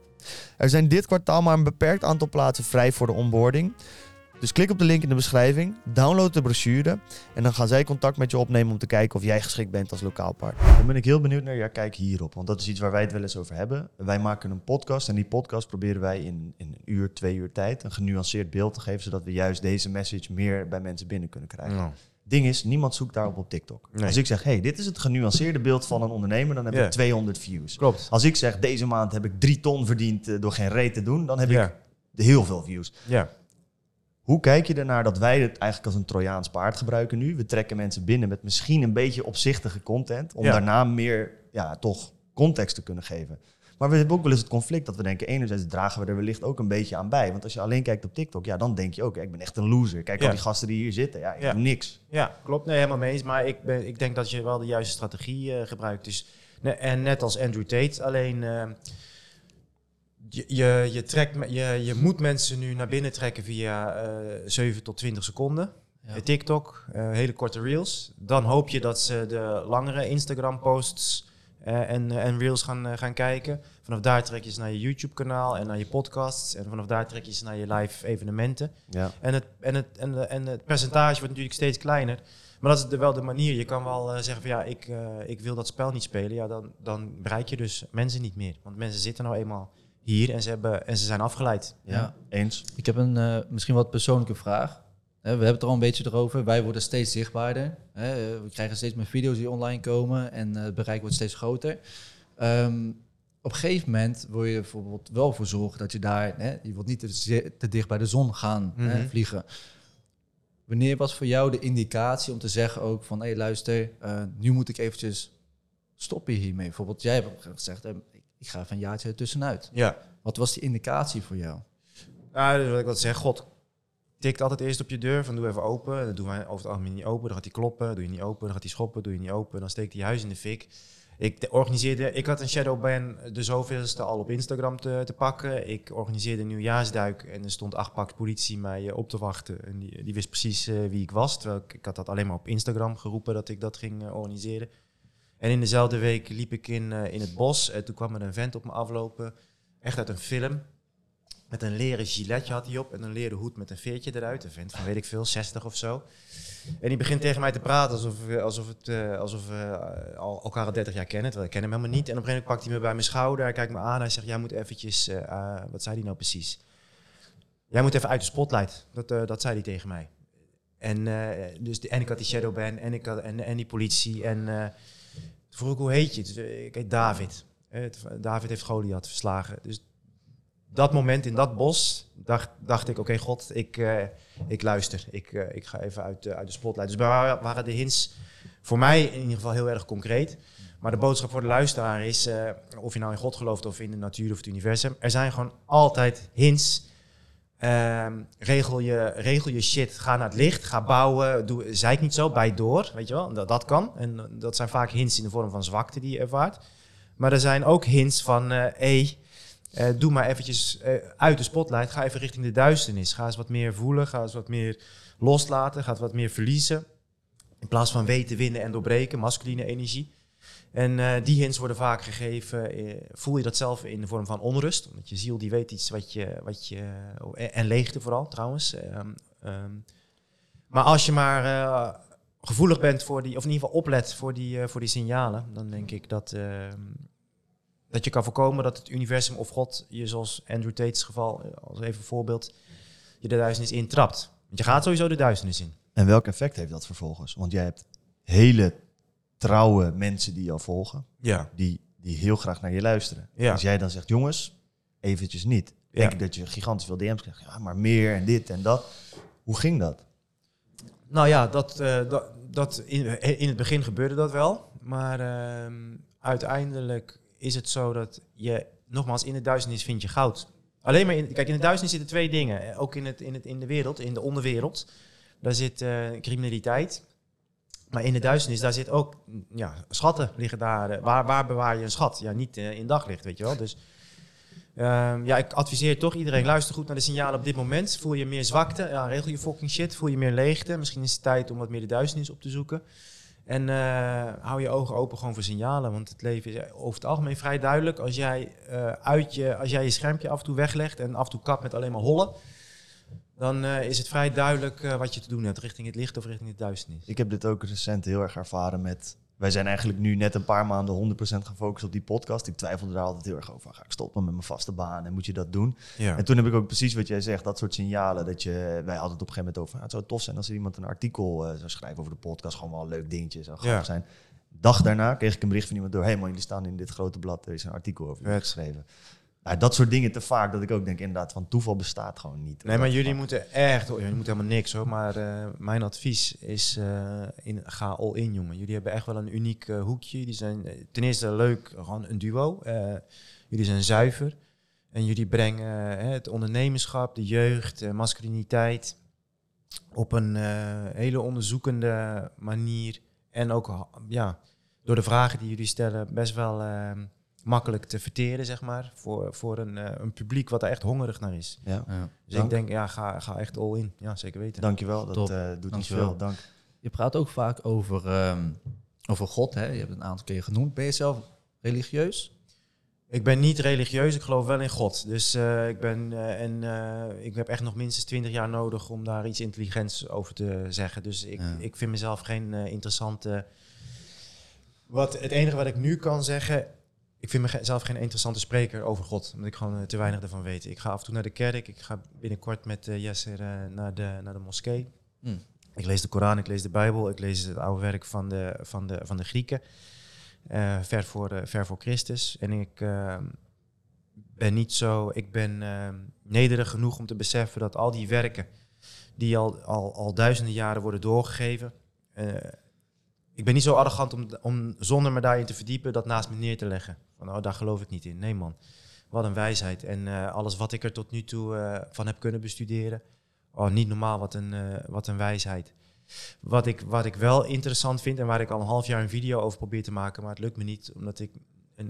Er zijn dit kwartaal maar een beperkt aantal plaatsen vrij voor de onboarding. Dus klik op de link in de beschrijving, download de brochure en dan gaan zij contact met je opnemen om te kijken of jij geschikt bent als lokaal partner. Dan ben ik heel benieuwd naar jouw kijk hierop. Want dat is iets waar wij het wel eens over hebben. Wij maken een podcast en die podcast proberen wij in, in een uur, twee uur tijd een genuanceerd beeld te geven. Zodat we juist deze message meer bij mensen binnen kunnen krijgen. Ding is, niemand zoekt daarop op TikTok. Nee. Als ik zeg, hey, dit is het genuanceerde beeld van een ondernemer, dan heb Ja. ik 200 views. Klopt. Als ik zeg, deze maand heb ik drie ton verdiend eh, door geen reet te doen, dan heb ik heel veel views. Ja. Hoe kijk je ernaar dat wij het eigenlijk als een Trojaans paard gebruiken nu? We trekken mensen binnen met misschien een beetje opzichtige content, om Ja. daarna meer, ja, toch context te kunnen geven. Maar we hebben ook wel eens het conflict dat we denken, enerzijds dragen we er wellicht ook een beetje aan bij. Want als je alleen kijkt op TikTok, ja, dan denk je ook, ik ben echt een loser. Kijk, Ja. al die gasten die hier zitten, ja, ik Ja. heb niks. Ja, klopt. Nee, helemaal mee eens. Maar ik, ben, ik denk dat je wel de juiste strategie eh, gebruikt. Dus, ne- en net als Andrew Tate, alleen eh, je, je, je, trekt, je, je moet mensen nu naar binnen trekken via eh 7 tot 20 seconden. Ja. Eh, TikTok, eh, hele korte reels. Dan hoop je dat ze de langere Instagram-posts en, en reels gaan, gaan kijken. Vanaf daar trek je ze naar je YouTube-kanaal en naar je podcasts. En vanaf daar trek je ze naar je live evenementen. Ja. En het, en, het, en, en het percentage wordt natuurlijk steeds kleiner. Maar dat is de, wel de manier. Je kan wel zeggen van ja, ik, ik wil dat spel niet spelen. Ja, dan, dan bereik je dus mensen niet meer. Want mensen zitten nou eenmaal hier en ze, hebben, en ze zijn afgeleid. Ja, Ja. eens. Ik heb een misschien misschien wat persoonlijke vraag. Hè, we hebben het er al een beetje erover. Wij worden steeds zichtbaarder. Hè, eh, we krijgen steeds meer video's die online komen en eh, het bereik wordt steeds groter. Ehm, op een gegeven moment wil je bijvoorbeeld wel voor zorgen dat je daar, hè, je wilt niet te, te dicht bij de zon gaan hè, Mhm. vliegen. Wanneer was voor jou de indicatie om te zeggen ook van, hé hey, luister, eh, nu moet ik eventjes stoppen hiermee. Bijvoorbeeld, jij hebt gezegd, eh, ik- ga even een jaartje ertussenuit. Ja. Wat was die indicatie voor jou? Nou, dus wat ik wil zeggen, God tikt altijd eerst op je deur van doe even open. Dat doen wij over het algemeen niet open. Dan gaat hij kloppen, doe je niet open. Dan gaat hij schoppen, doe je niet open. Dan steekt hij huis in de fik. Ik de- organiseerde, ik had een shadowban de zoveelste al op Instagram te, te pakken. Ik organiseerde een nieuwjaarsduik en er stond acht pak politie mij eh, op te wachten. En die, die wist precies eh, wie ik was. Terwijl ik, ik had dat alleen maar op Instagram geroepen dat ik dat ging eh, organiseren. En in dezelfde week liep ik in, eh, in het bos. En toen kwam er een vent op me aflopen. Echt uit een film. Met een leren giletje had hij op. En een leren hoed met een veertje eruit. Een vent van weet ik veel, 60 of zo. En die begint tegen mij te praten alsof, we- alsof, het, eh, alsof we eh, elkaar al 30 jaar kennen. Terwijl ik ken hem helemaal niet. En op een gegeven moment pakt hij me bij mijn schouder. Hij kijkt me aan. Hij zegt, jij moet eventjes... eh, eh, wat zei hij nou precies? Jij moet even uit de spotlight. Dat, eh, dat zei hij tegen mij. En, eh, dus en ik had die shadowban en, ik had, en, en die politie. En eh, vroeg hoe heet je? Dus, eh, ik heet David. Eh, het- David heeft Goliath verslagen. Dus dat moment in dat bos dacht, dacht ik, oké God, ik, eh, ik luister. Ik, ik ga even uit, de- uit de spotlight. Dus waren, waren de hints voor mij in ieder geval heel erg concreet. Maar de boodschap voor de luisteraar is, of je nou in God gelooft of in de natuur of het universum, er zijn gewoon altijd hints. Ehm, regel, je, regel je shit, ga naar het licht, ga bouwen, doe, zeik niet zo, bij door, weet je wel, dat, dat kan. En eh, dat zijn vaak hints in de vorm van zwakte die je ervaart. Maar er zijn ook hints van, eh hey, eh, doe maar eventjes uit de spotlight, ga even richting de duisternis. Ga eens wat meer voelen, ga eens wat meer loslaten, ga wat meer verliezen. In plaats van weten, winnen en doorbreken, masculine energie. En eh, die hints worden vaak gegeven. eh, voel je dat zelf in de vorm van onrust? Omdat je ziel die weet iets wat je. Wat je en, en leegte vooral trouwens. Ehm, ehm. maar als je maar eh, gevoelig bent voor die. Of in ieder geval oplet voor die, eh, voor die signalen. Dan denk ik dat. ehm, dat je kan voorkomen dat het universum of God je, zoals Andrew Tate's geval, eh, als even voorbeeld, je de duisternis intrapt. Want je gaat sowieso de duisternis in. En welk effect heeft dat vervolgens? Want jij hebt hele trouwe mensen die jou volgen, Ja. die, die heel graag naar je luisteren. Ja. Als jij dan zegt, jongens, eventjes niet. Ja. Denk ik dat je gigantisch veel DM's krijgt. Ja, maar meer en dit en dat. Hoe ging dat? Nou ja, dat, eh, dat, dat in, in het begin gebeurde dat wel. Maar ehm, uiteindelijk is het zo dat je, nogmaals, in de duisternis vind je goud. Alleen maar in, kijk, in de duisternis zitten twee dingen. Ook in, het, in, het, in de wereld, in de onderwereld. Daar zit eh, criminaliteit. Maar in de duisternis, daar zit ook, ja, schatten liggen daar. Eh, Waar, waar bewaar je een schat? Ja, niet eh, in daglicht, weet je wel. Dus ehm, ja, ik adviseer toch iedereen, luister goed naar de signalen op dit moment. Voel je meer zwakte, ja, regel je fucking shit. Voel je meer leegte, misschien is het tijd om wat meer de duisternis op te zoeken. En eh, hou je ogen open gewoon voor signalen. Want het leven is over het algemeen vrij duidelijk. Als jij, uit je, als jij je schermpje af en toe weglegt en af en toe kapt met alleen maar hollen, dan eh, is het vrij duidelijk eh, wat je te doen hebt, richting het licht of richting de duisternis. Ik heb dit ook recent heel erg ervaren met... Wij zijn eigenlijk nu net een paar maanden 100% gefocust op die podcast. Ik twijfelde daar altijd heel erg over. Ga ik stoppen met mijn vaste baan en moet je dat doen? Ja. En toen heb ik ook precies wat jij zegt, dat soort signalen. Dat je, wij hadden het op een gegeven moment over, ah, het zou tof zijn als er iemand een artikel eh, zou schrijven over de podcast. Gewoon wel een leuk dingetje, zou Ja. zijn. Dag daarna kreeg ik een bericht van iemand door, hey man, jullie staan in dit grote blad, er is een artikel over geschreven. Nou, dat soort dingen te vaak, dat ik ook denk inderdaad, van toeval bestaat gewoon niet. Nee, maar jullie moeten echt, oh, jullie moeten helemaal niks hoor, maar eh, mijn advies is, eh, in, ga all in jongen. Jullie hebben echt wel een uniek eh, hoekje. Jullie zijn ten eerste leuk, gewoon een duo. Jullie zijn zuiver en jullie brengen het ondernemerschap, de jeugd, masculiniteit op een hele onderzoekende manier. En ook ja, door de vragen die jullie stellen best wel makkelijk te verteren, zeg maar, voor, voor een, eh, een publiek wat er echt hongerig naar is. Ja, Ja. Dus Dank. ik denk, ja, ga, ga echt all in. Ja, zeker weten. dankjewel, dat Top. eh, doet ons Dankjewel. veel. Dank. Je praat ook vaak over, ehm, over God. Hè? Je hebt het een aantal keer genoemd. Ben je zelf religieus? Ik ben niet religieus, ik geloof wel in God. Dus eh, ik, ben, eh, en, eh, ik heb echt nog minstens twintig jaar nodig om daar iets intelligents over te zeggen. Dus ik, Ja. ik vind mezelf geen eh, interessante... Wat, het enige wat ik nu kan zeggen... Ik vind mezelf geen interessante spreker over God. Omdat ik gewoon eh, te weinig ervan weet. Ik ga af en toe naar de kerk. Ik ga binnenkort met eh, naar, de, naar de moskee. Hm. Ik lees de Koran, ik lees de Bijbel. Ik lees het oude werk van de, van de, van de Grieken. ver, voor, ver voor Christus. En ik eh, ben niet zo... Ik ben eh, nederig genoeg om te beseffen dat al die werken... die al, al, al duizenden jaren worden doorgegeven... ik ben niet zo arrogant om, om zonder me daarin te verdiepen dat naast me neer te leggen. Van, oh, daar geloof ik niet in. Nee man, wat een wijsheid. En eh, alles wat ik er tot nu toe eh, van heb kunnen bestuderen. Oh, niet normaal, wat een, eh, wat een wijsheid. Wat ik, wat ik wel interessant vind en waar ik al een half jaar een video over probeer te maken, maar het lukt me niet omdat ik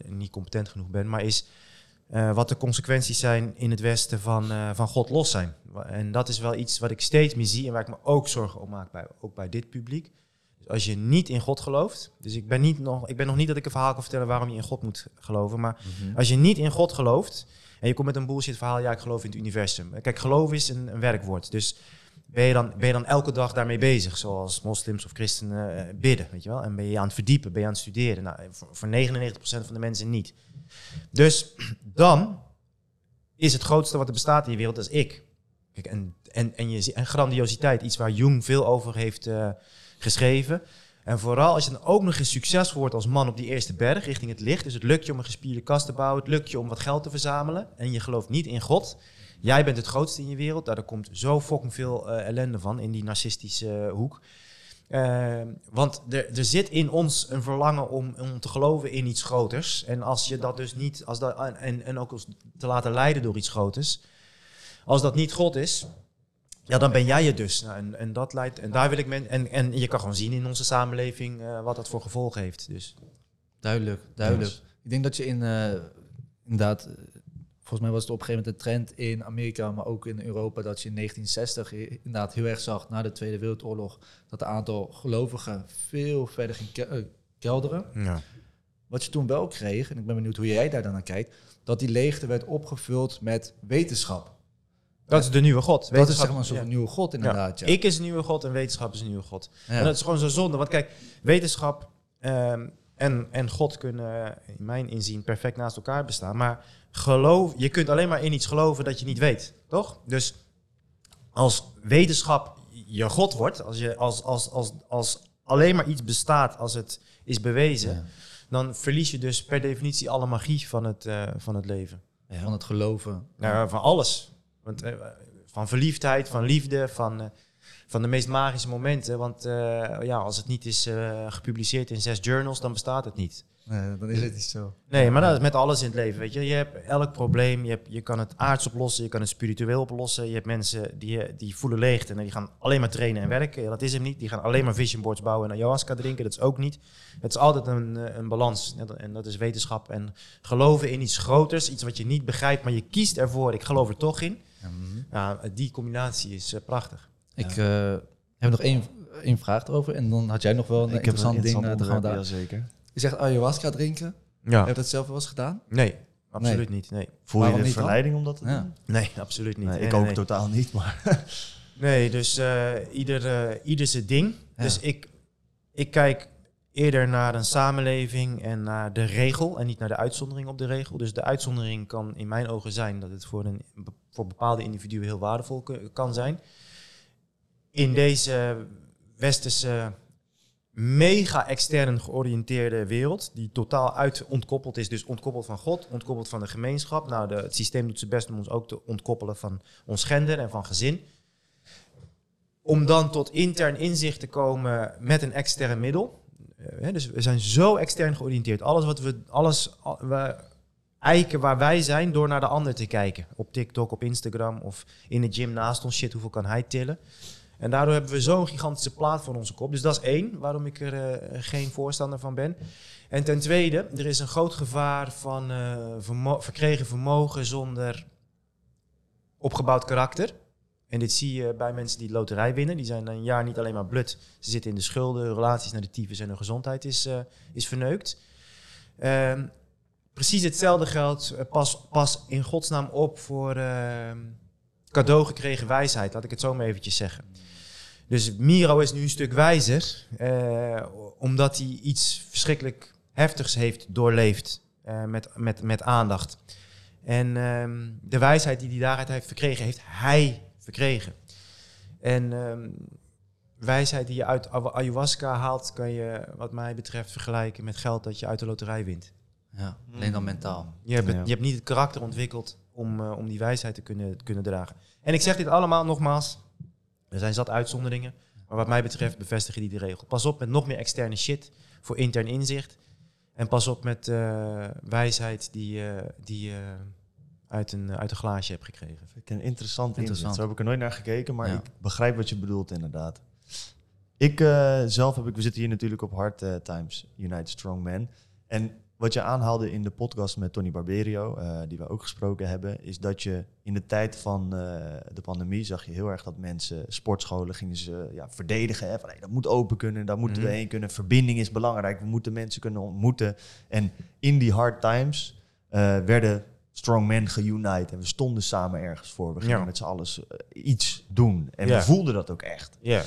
niet competent genoeg ben, maar is wat de consequenties zijn in het Westen van, van God los zijn. En dat is wel iets wat ik steeds meer zie en waar ik me ook zorgen om maak, bij, ook bij dit publiek. Dus als je niet in God gelooft, dus ik ben, niet nog, ik ben nog niet dat ik een verhaal kan vertellen waarom je in God moet geloven, maar Mhm. als je niet in God gelooft en je komt met een bullshit verhaal, ja, ik geloof in het universum. Kijk, geloof is een, een werkwoord. Dus ben je, dan, ben je dan elke dag daarmee bezig, zoals moslims of christenen eh, bidden, weet je wel? En ben je aan het verdiepen, ben je aan het studeren? Nou, voor, voor 99% van de mensen niet. Dus dan is het grootste wat er bestaat in je wereld, is ik. Kijk, en, en, en, je, en grandiositeit, iets waar Jung veel over heeft eh, geschreven. En vooral als je dan ook nog eens succesvol wordt als man op die eerste berg richting het licht. Dus het lukt je om een gespierde kast te bouwen. Het lukt je om wat geld te verzamelen. En je gelooft niet in God. Jij bent het grootste in je wereld. Daar komt zo fucking veel eh, ellende van in die narcistische eh, hoek. Eh, want er, er zit in ons een verlangen om, om te geloven in iets groters. En als je dat dus niet, als dat, en, en ook te laten leiden door iets groters. Als dat niet God is, ja, dan ben jij het dus. Nou, en, en dat leidt, en daar wil ik men, en, en je kan gewoon zien in onze samenleving eh, wat dat voor gevolgen heeft. Dus Duidelijk, duidelijk. Ik denk dat je in, eh, inderdaad, eh, volgens mij was het op een gegeven moment een trend in Amerika, maar ook in Europa, dat je in 1960 i- inderdaad heel erg zag, na de Tweede Wereldoorlog, dat het aantal gelovigen veel verder ging ke- kelderen. ja. Wat je toen wel kreeg, en ik ben benieuwd hoe jij daar dan naar kijkt, dat die leegte werd opgevuld met wetenschap. Dat is de nieuwe God. dat is zeg maar ja. nieuwe god inderdaad. Ja. Ik is een nieuwe God en wetenschap is een nieuwe God. Ja. En dat is gewoon zo zonde. Want kijk, wetenschap ehm, en, en God kunnen in mijn inzien perfect naast elkaar bestaan. Maar geloof, je kunt alleen maar in iets geloven dat je niet weet. Toch? Dus als wetenschap je God wordt, als, je, als, als, als, als alleen maar iets bestaat als het is bewezen, Ja. dan verlies je dus per definitie alle magie van het, eh, van het leven. Van het geloven. Nou, van alles. Want, eh, van verliefdheid, van liefde, van, eh, van de meest magische momenten. Want eh, ja, als het niet is gepubliceerd in zes journals, dan bestaat het niet. Nee, dan is het niet zo. Nee, maar dat is met alles in het leven. Weet je. je hebt elk probleem. Je, hebt, je kan het aards oplossen, je kan het spiritueel oplossen. Je hebt mensen die, die voelen leegte en die gaan alleen maar trainen en werken. Ja, dat is hem niet. Die gaan alleen maar vision boards bouwen en ayahuasca drinken. Dat is ook niet. Het is altijd een, een balans. En dat- En dat is wetenschap en geloven in iets groters. Iets wat je niet begrijpt, maar je kiest ervoor. Ik geloof er toch in. Ja, die combinatie is eh, prachtig. Ik eh, heb nog één, één vraag erover en dan had jij nog wel een Ik heb een interessant ding. interessant eh, dan gaan we daar. jazeker. Je zegt ayahuasca drinken. Ja. Heb je dat zelf wel eens gedaan? Nee, absoluut niet. Nee. Voel je de dan? verleiding om dat te Ja. doen? Nee, absoluut niet. Nee, Nee, ik nee, ook nee. totaal niet, maar... Nee, dus eh, ieder, eh, ieder zijn ding. Ja. Dus ik, ik kijk eerder naar een samenleving en naar de regel en niet naar de uitzondering op de regel. Dus de uitzondering kan in mijn ogen zijn dat het voor, een, voor bepaalde individuen heel waardevol kan zijn. In deze westerse mega extern georiënteerde wereld, die totaal uit ontkoppeld is, dus ontkoppeld van God, ontkoppeld van de gemeenschap. Nou, de, het systeem doet zijn best om ons ook te ontkoppelen van ons gender en van gezin. Om dan tot intern inzicht te komen met een extern middel. Eh, dus we zijn zo extern georiënteerd. Alles wat we, alles, al- we eiken waar wij zijn door naar de ander te kijken. Op TikTok, op Instagram of in de gym naast ons. Shit, hoeveel kan hij tillen? En daardoor hebben we zo'n gigantische plaat voor onze kop. Dus dat is één, waarom ik er eh, geen voorstander van ben. En ten tweede, er is een groot gevaar van eh, verkregen vermogen zonder opgebouwd karakter. En dit zie je bij mensen die loterij winnen. Die zijn een jaar niet alleen maar blut. Ze zitten in de schulden, relaties naar de tyfus en hun gezondheid is, eh, is verneukt. Ehm, precies hetzelfde geldt. eh, Pas, pas in godsnaam op voor ehm, cadeau gekregen wijsheid. Laat ik het zo maar eventjes zeggen. Dus Miro is nu een stuk wijzer. eh, omdat hij iets verschrikkelijk heftigs heeft doorleefd. met, met, met aandacht. En ehm, de wijsheid die hij daaruit heeft verkregen, heeft hij verkregen. En ehm, wijsheid die je uit ayahuasca haalt, kan je wat mij betreft vergelijken met geld dat je uit de loterij wint. Ja, alleen dan mentaal. Je hebt, het- je hebt niet het karakter ontwikkeld om, eh, om die wijsheid te kunnen, te kunnen dragen. En ik zeg dit allemaal nogmaals, er zijn zat uitzonderingen, maar wat mij betreft bevestigen die de regel. Pas op met nog meer externe shit voor intern inzicht. En pas op met eh, wijsheid die, eh, die je uit, een, uit een glaasje hebt gekregen. Vind ik een interessant, Interessant. Zo heb ik er nooit naar gekeken, maar Ja. ik begrijp wat je bedoelt inderdaad. Ik eh, zelf heb ik, we zitten hier natuurlijk op Hard eh, Times, United Strong Men. En wat je aanhaalde in de podcast met Tony Barberio, eh, die we ook gesproken hebben, is dat je in de tijd van eh, de pandemie zag je heel erg dat mensen, sportscholen gingen ze ja, verdedigen. Hè, van hey, dat moet open kunnen, daar moeten we Mhm. heen kunnen. Verbinding is belangrijk, we moeten mensen kunnen ontmoeten. En in die hard times eh, werden strong men geunite en we stonden samen ergens voor. We gingen Ja. met z'n allen eh, iets doen en Ja. we voelden dat ook echt. Ja.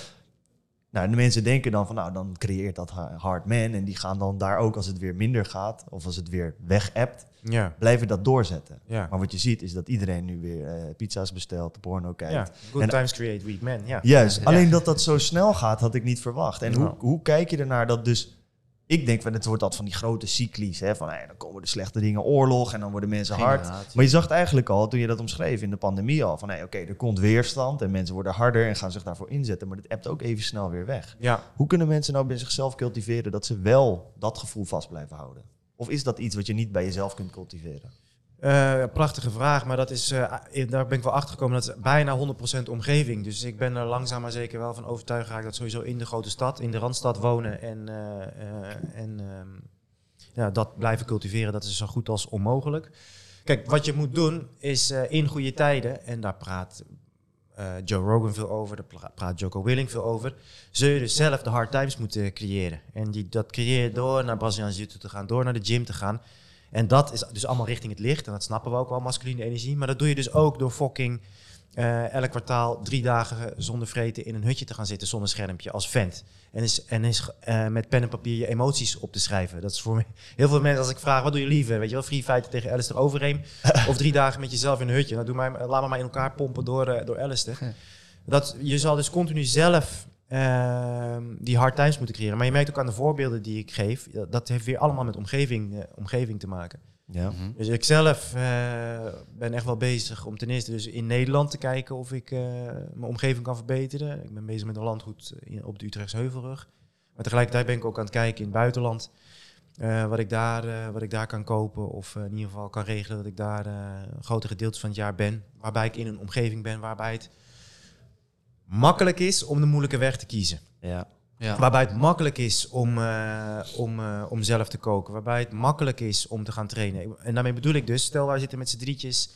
Nou, en de mensen denken dan van, nou, dan creëert dat ha- hard man. En die gaan dan daar ook, als het weer minder gaat, of als het weer weg-appt, Ja. blijven dat doorzetten. Ja. Maar wat je ziet, is dat iedereen nu weer eh, pizza's bestelt, porno kijkt. ja. Good En- times create weak men. Ja. Juist, alleen dat dat zo snel gaat, had ik niet verwacht. En hoe, hoe kijk je ernaar dat dus... Ik denk, van, het wordt altijd van die grote cyclies. Hè, van, hey, dan komen de slechte dingen, oorlog, en dan worden mensen hard. Maar je zag het eigenlijk al, toen je dat omschreef in de pandemie al. Van, hey, oké, er komt weerstand en mensen worden harder en gaan zich daarvoor inzetten. Maar dit appt ook even snel weer weg. Ja. Hoe kunnen mensen nou bij zichzelf cultiveren dat ze wel dat gevoel vast blijven houden? Of is dat iets wat je niet bij jezelf kunt cultiveren? Eh, prachtige vraag, maar dat is, eh, daar ben ik wel achter gekomen. Dat is bijna 100% omgeving. Dus ik ben er langzaam maar zeker wel van overtuigd dat sowieso in de grote stad, in de randstad wonen en, eh, en ehm, ja, dat blijven cultiveren, dat is zo goed als onmogelijk. Kijk, wat je moet doen is in goede tijden, en daar praat Joe Rogan veel over, daar pra- praat Joko Willing veel over, zul je dus zelf de hard times moeten creëren. En die, dat creëer je door naar Braziliaanse jiu te gaan, door naar de gym te gaan. En dat is dus allemaal richting het licht. En dat snappen we ook wel, masculine energie. Maar dat doe je dus ook door fucking eh, elk kwartaal drie dagen zonder vreten in een hutje te gaan zitten zonder schermpje als vent. En is, en is eh, met pen en papier je emoties op te schrijven. Dat is voor heel veel mensen als ik vraag, wat doe je liever? Weet je wel, free fighten tegen Alistair Overeem. of drie dagen met jezelf in een hutje. Nou, doe mij, laat me maar in elkaar pompen door, eh, door Alistair. Dat, je zal dus continu zelf ehm, die hard times moeten creëren. Maar je merkt ook aan de voorbeelden die ik geef, dat- heeft weer allemaal met omgeving, eh, omgeving te maken. Ja. Mhm. Dus ik zelf eh, ben echt wel bezig om ten eerste dus in Nederland te kijken of ik eh, mijn omgeving kan verbeteren. Ik ben bezig met een landgoed in, op de Utrechtse Heuvelrug. Maar tegelijkertijd ben ik ook aan het kijken in het buitenland. eh, wat, ik daar, eh, wat ik daar kan kopen of in ieder geval kan regelen dat ik daar eh, grote gedeeltes van het jaar ben. Waarbij ik in een omgeving ben waarbij het makkelijk is om de moeilijke weg te kiezen. Ja. Ja. Waarbij het makkelijk is om, eh, om, eh, om zelf te koken. Waarbij het makkelijk is om te gaan trainen. En daarmee bedoel ik dus, stel wij zitten met z'n drietjes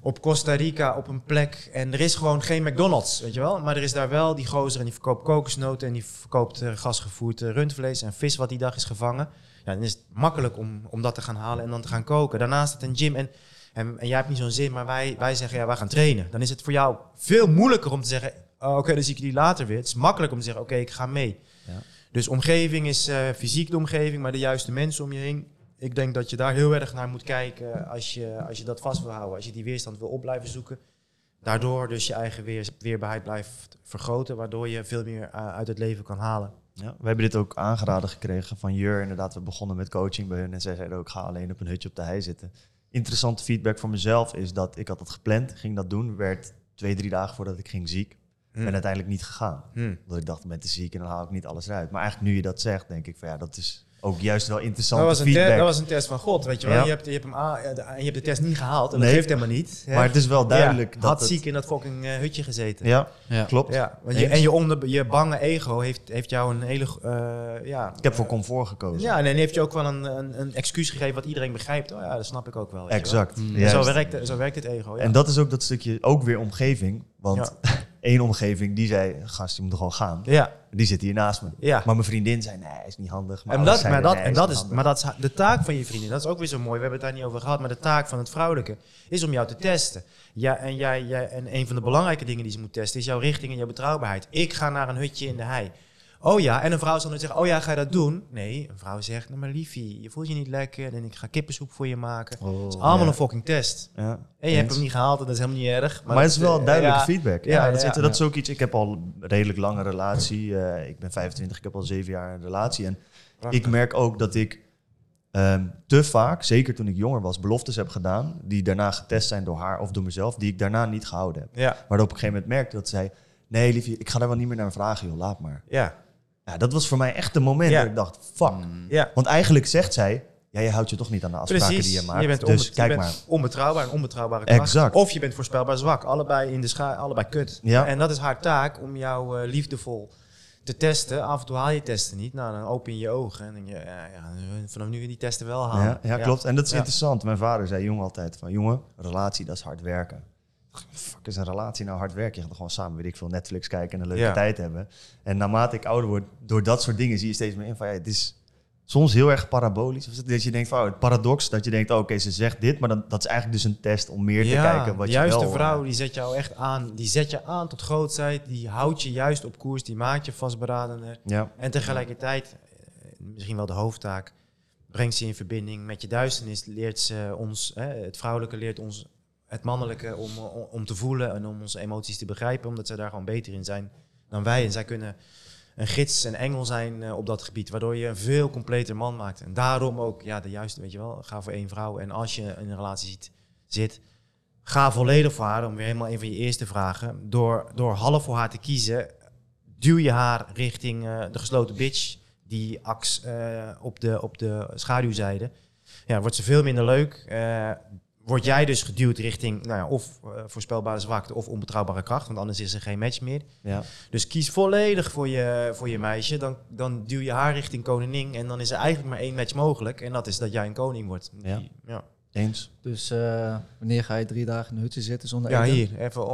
op Costa Rica op een plek en er is gewoon geen McDonald's, weet je wel. Maar er is daar wel die gozer en die verkoopt kokosnoten en die verkoopt eh, gasgevoerd rundvlees en vis wat die dag is gevangen. Ja, dan is het makkelijk om, om dat te gaan halen en dan te gaan koken. Daarnaast het een gym en, en, en jij hebt niet zo'n zin, maar wij, wij zeggen ja, wij gaan trainen. Dan is het voor jou veel moeilijker om te zeggen, oh, oké, dan zie ik jullie later weer. Het is makkelijk om te zeggen, oké, ik ga mee. Ja. Dus omgeving is eh, fysiek de omgeving, maar de juiste mensen om je heen. Ik denk dat je daar heel erg naar moet kijken als je, als je dat vast wil houden. Als je die weerstand wil op blijven zoeken. Daardoor dus je eigen weer, weerbaarheid blijft vergroten, waardoor je veel meer eh, uit het leven kan halen. Ja, we hebben dit ook aangeraden gekregen van Jur. Inderdaad, we begonnen met coaching bij hun en zij zeiden ook, ga alleen op een hutje op de hei zitten. Interessante feedback voor mezelf is dat ik had het gepland, ging dat doen, werd twee, drie dagen voordat ik ging ziek. Hmm. Ben uiteindelijk niet gegaan. Hmm. Omdat ik dacht, ik ben te ziek en dan haal ik niet alles eruit. Maar eigenlijk nu je dat zegt, denk ik van ja, dat is ook juist wel Dat interessante was, een te- feedback. dat was een test van God, weet je wel. Ja. Je, hebt, je, hebt hem aan, en je hebt de test niet gehaald en Nee. dat geeft helemaal niet. hè. Maar het is wel duidelijk Ja, dat had het- ziek in dat fucking eh, hutje gezeten. Ja, Ja. klopt. Ja, want je, en je, onder, je bange ego heeft, heeft jou een hele... eh, ja, Ik heb voor comfort gekozen. Ja, en dan heeft je ook wel een, een, een excuus gegeven wat iedereen begrijpt. Oh ja, dat snap ik ook wel. exact. Mm. Zo, werkt, zo werkt het ego. Ja. En dat is ook dat stukje, ook weer omgeving. Want één omgeving die zei, gast, je moet gewoon gaan. ja, Die zit hier naast me. ja. Maar mijn vriendin zei, nee, is niet handig. En dat, maar, dat, nee, en dat niet is, handig. maar dat is de taak van je vriendin. Dat is ook weer zo mooi. We hebben het daar niet over gehad. Maar de taak van het vrouwelijke is om jou te testen. Ja, en, jij, jij, en een van de belangrijke dingen die ze moet testen is jouw richting en jouw betrouwbaarheid. Ik ga naar een hutje in de hei. Oh ja, en een vrouw zal dan zeggen, oh ja, ga je dat doen? Nee, een vrouw zegt, nou maar liefie, je voelt je niet lekker en ik ga kippensoep voor je maken. Oh, Het is allemaal ja. een fucking test. Ja. En je hebt hem niet gehaald en dat is helemaal niet erg. Maar, het is wel eh, duidelijke ja, feedback. Ja, dat, is, dat is ook iets. Ik heb al een redelijk lange relatie. Eh, ik ben 25, ik heb al zeven jaar een relatie. En ik merk ook dat ik ehm, te vaak, zeker toen ik jonger was, beloftes heb gedaan. die daarna getest zijn door haar of door mezelf. die ik daarna niet gehouden heb. Ja, Waardoor op een gegeven moment merkte dat zij. Nee, liefje, ik ga daar wel niet meer naar vragen, joh, laat maar. ja, Ja, dat was voor mij echt een moment Ja. dat ik dacht, fuck. ja. Want eigenlijk zegt zij, ja, je houdt je toch niet aan de afspraken Precies. die je maakt. Je bent, dus onbe- je kijk bent maar. onbetrouwbaar en onbetrouwbare kracht. Exact. Of je bent voorspelbaar zwak. Allebei in de scha allebei kut. Ja. En dat is haar taak om jou eh, liefdevol te testen. Af en toe haal je testen niet. Nou, dan open je je ogen en denk je, ja, ja, vanaf nu die testen wel halen. Ja, ja, klopt. En dat is Ja. interessant. Mijn vader zei jong altijd van, jongen, relatie, dat is hard werken. Fuck is een relatie nou hard werken? Je gaat gewoon samen, weet ik veel, Netflix kijken en een leuke Ja. tijd hebben. En naarmate ik ouder word, door dat soort dingen zie je steeds meer in van, ja, het is soms heel erg parabolisch. Of Dat je denkt van, oh, het paradox, dat je denkt, oh, oké, ze zegt dit, maar dan, dat is eigenlijk dus een test om meer te kijken wat de je juiste wel... eh, vrouw, die zet jou echt aan. Die zet je aan tot grootheid. Die houdt je juist op koers. Die maakt je vastberadener. Ja, En tegelijkertijd, eh, misschien wel de hoofdtaak, brengt ze in verbinding met je duisternis. Leert ze ons, hè, het vrouwelijke leert ons het mannelijke om, om, om te voelen en om onze emoties te begrijpen. Omdat zij daar gewoon beter in zijn dan wij. En zij kunnen een gids, een engel zijn eh, op dat gebied. Waardoor je een veel completer man maakt. En daarom ook, ja, de juiste, weet je wel, ga voor één vrouw. En als je in een relatie ziet, zit, ga volledig voor haar. Om weer helemaal een van je eerste vragen. Door, door half voor haar te kiezen, duw je haar richting eh, de gesloten bitch. Die aks eh, op, de, op de schaduwzijde. Ja, wordt ze veel minder leuk. Eh, word jij dus geduwd richting nou ja, of eh, voorspelbare zwakte of onbetrouwbare kracht. Want anders is er geen match meer. ja. Dus kies volledig voor je, voor je meisje. Dan, dan duw je haar richting koningin. En dan is er eigenlijk maar één match mogelijk. En dat is dat jij een koning wordt. Ja. Die- ja. eens. Dus eh, wanneer ga je drie dagen in een hutje zitten zonder ja, eten? hier. Even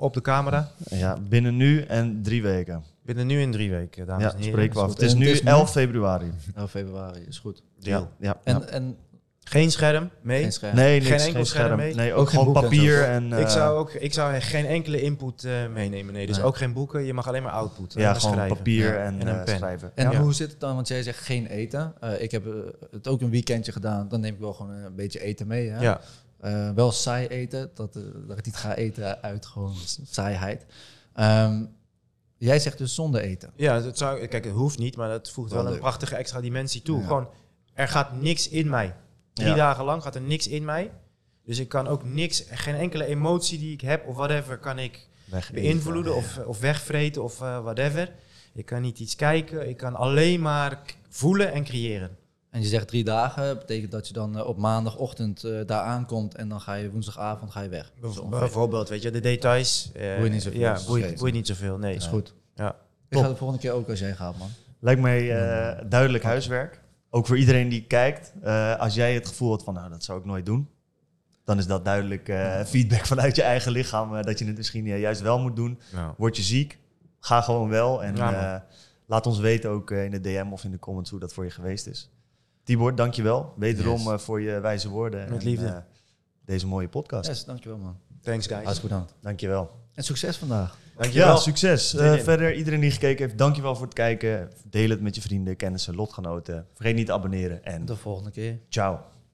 op de camera. Ja, binnen nu en drie weken. Binnen nu in drie weken, dames Ja, en heren. spreken we af. Het is En nu het is nu? 11 februari. 11 februari, is goed. Deal. Ja, En, ja. en Geen scherm mee. geen scherm. Nee, Geen enkel geen scherm scherm. mee? Nee, ook, gewoon en papier en... ik, eh, zou ook, ik zou geen enkele input eh, meenemen. Nee, dus Nee. ook geen boeken. Je mag alleen maar output. Ja, gewoon schrijven. papier Ja. en, en een eh, pen. schrijven. En Ja. hoe zit het dan? Want jij zegt geen eten. Eh, ik heb het ook een weekendje gedaan. Dan neem ik wel gewoon een beetje eten mee. Hè? Ja. Eh, wel saai eten. Dat, dat ik niet ga eten uit gewoon saaiheid. Ehm, jij zegt dus zonder eten. Ja, dat zou, kijk, het hoeft niet, maar dat voegt Wel wel, een prachtige extra dimensie toe. Ja. Gewoon, er gaat niks in mij. Drie Ja. dagen lang gaat er niks in mij. Dus ik kan ook niks, geen enkele emotie die ik heb of whatever, kan ik beïnvloeden of, of wegvreten of eh, whatever. Ik kan niet iets kijken, ik kan alleen maar voelen en creëren. En je zegt drie dagen. betekent dat je dan eh, op maandagochtend eh, daar aankomt. En dan ga je woensdagavond ga je weg. Bijvoorbeeld, weet je, de details. eh, Boeit niet zoveel. Ja, boeit, boeit niet zoveel, nee. is goed. Ja. Ik ga de volgende keer ook als jij gaat, man. Lijkt mij eh, duidelijk huiswerk. Ook voor iedereen die kijkt. Eh, als jij het gevoel had van, nou, dat zou ik nooit doen. Dan is dat duidelijk eh, feedback vanuit je eigen lichaam. eh, dat je het misschien juist wel moet doen. Word je ziek, ga gewoon wel. En Ja, eh, laat ons weten ook in de DM of in de comments hoe dat voor je geweest is. Tibor, dankjewel. Wederom Yes. voor je wijze woorden. Met en, liefde. eh, deze mooie podcast. Yes, dankjewel, man. thanks guys. Hartstikke bedankt. Dankjewel. En succes vandaag. Dankjewel. Ja, succes. Eh, verder, iedereen die gekeken heeft, dankjewel voor het kijken. Deel het met je vrienden, kennissen, lotgenoten. Vergeet niet te abonneren en Tot de volgende keer. ciao.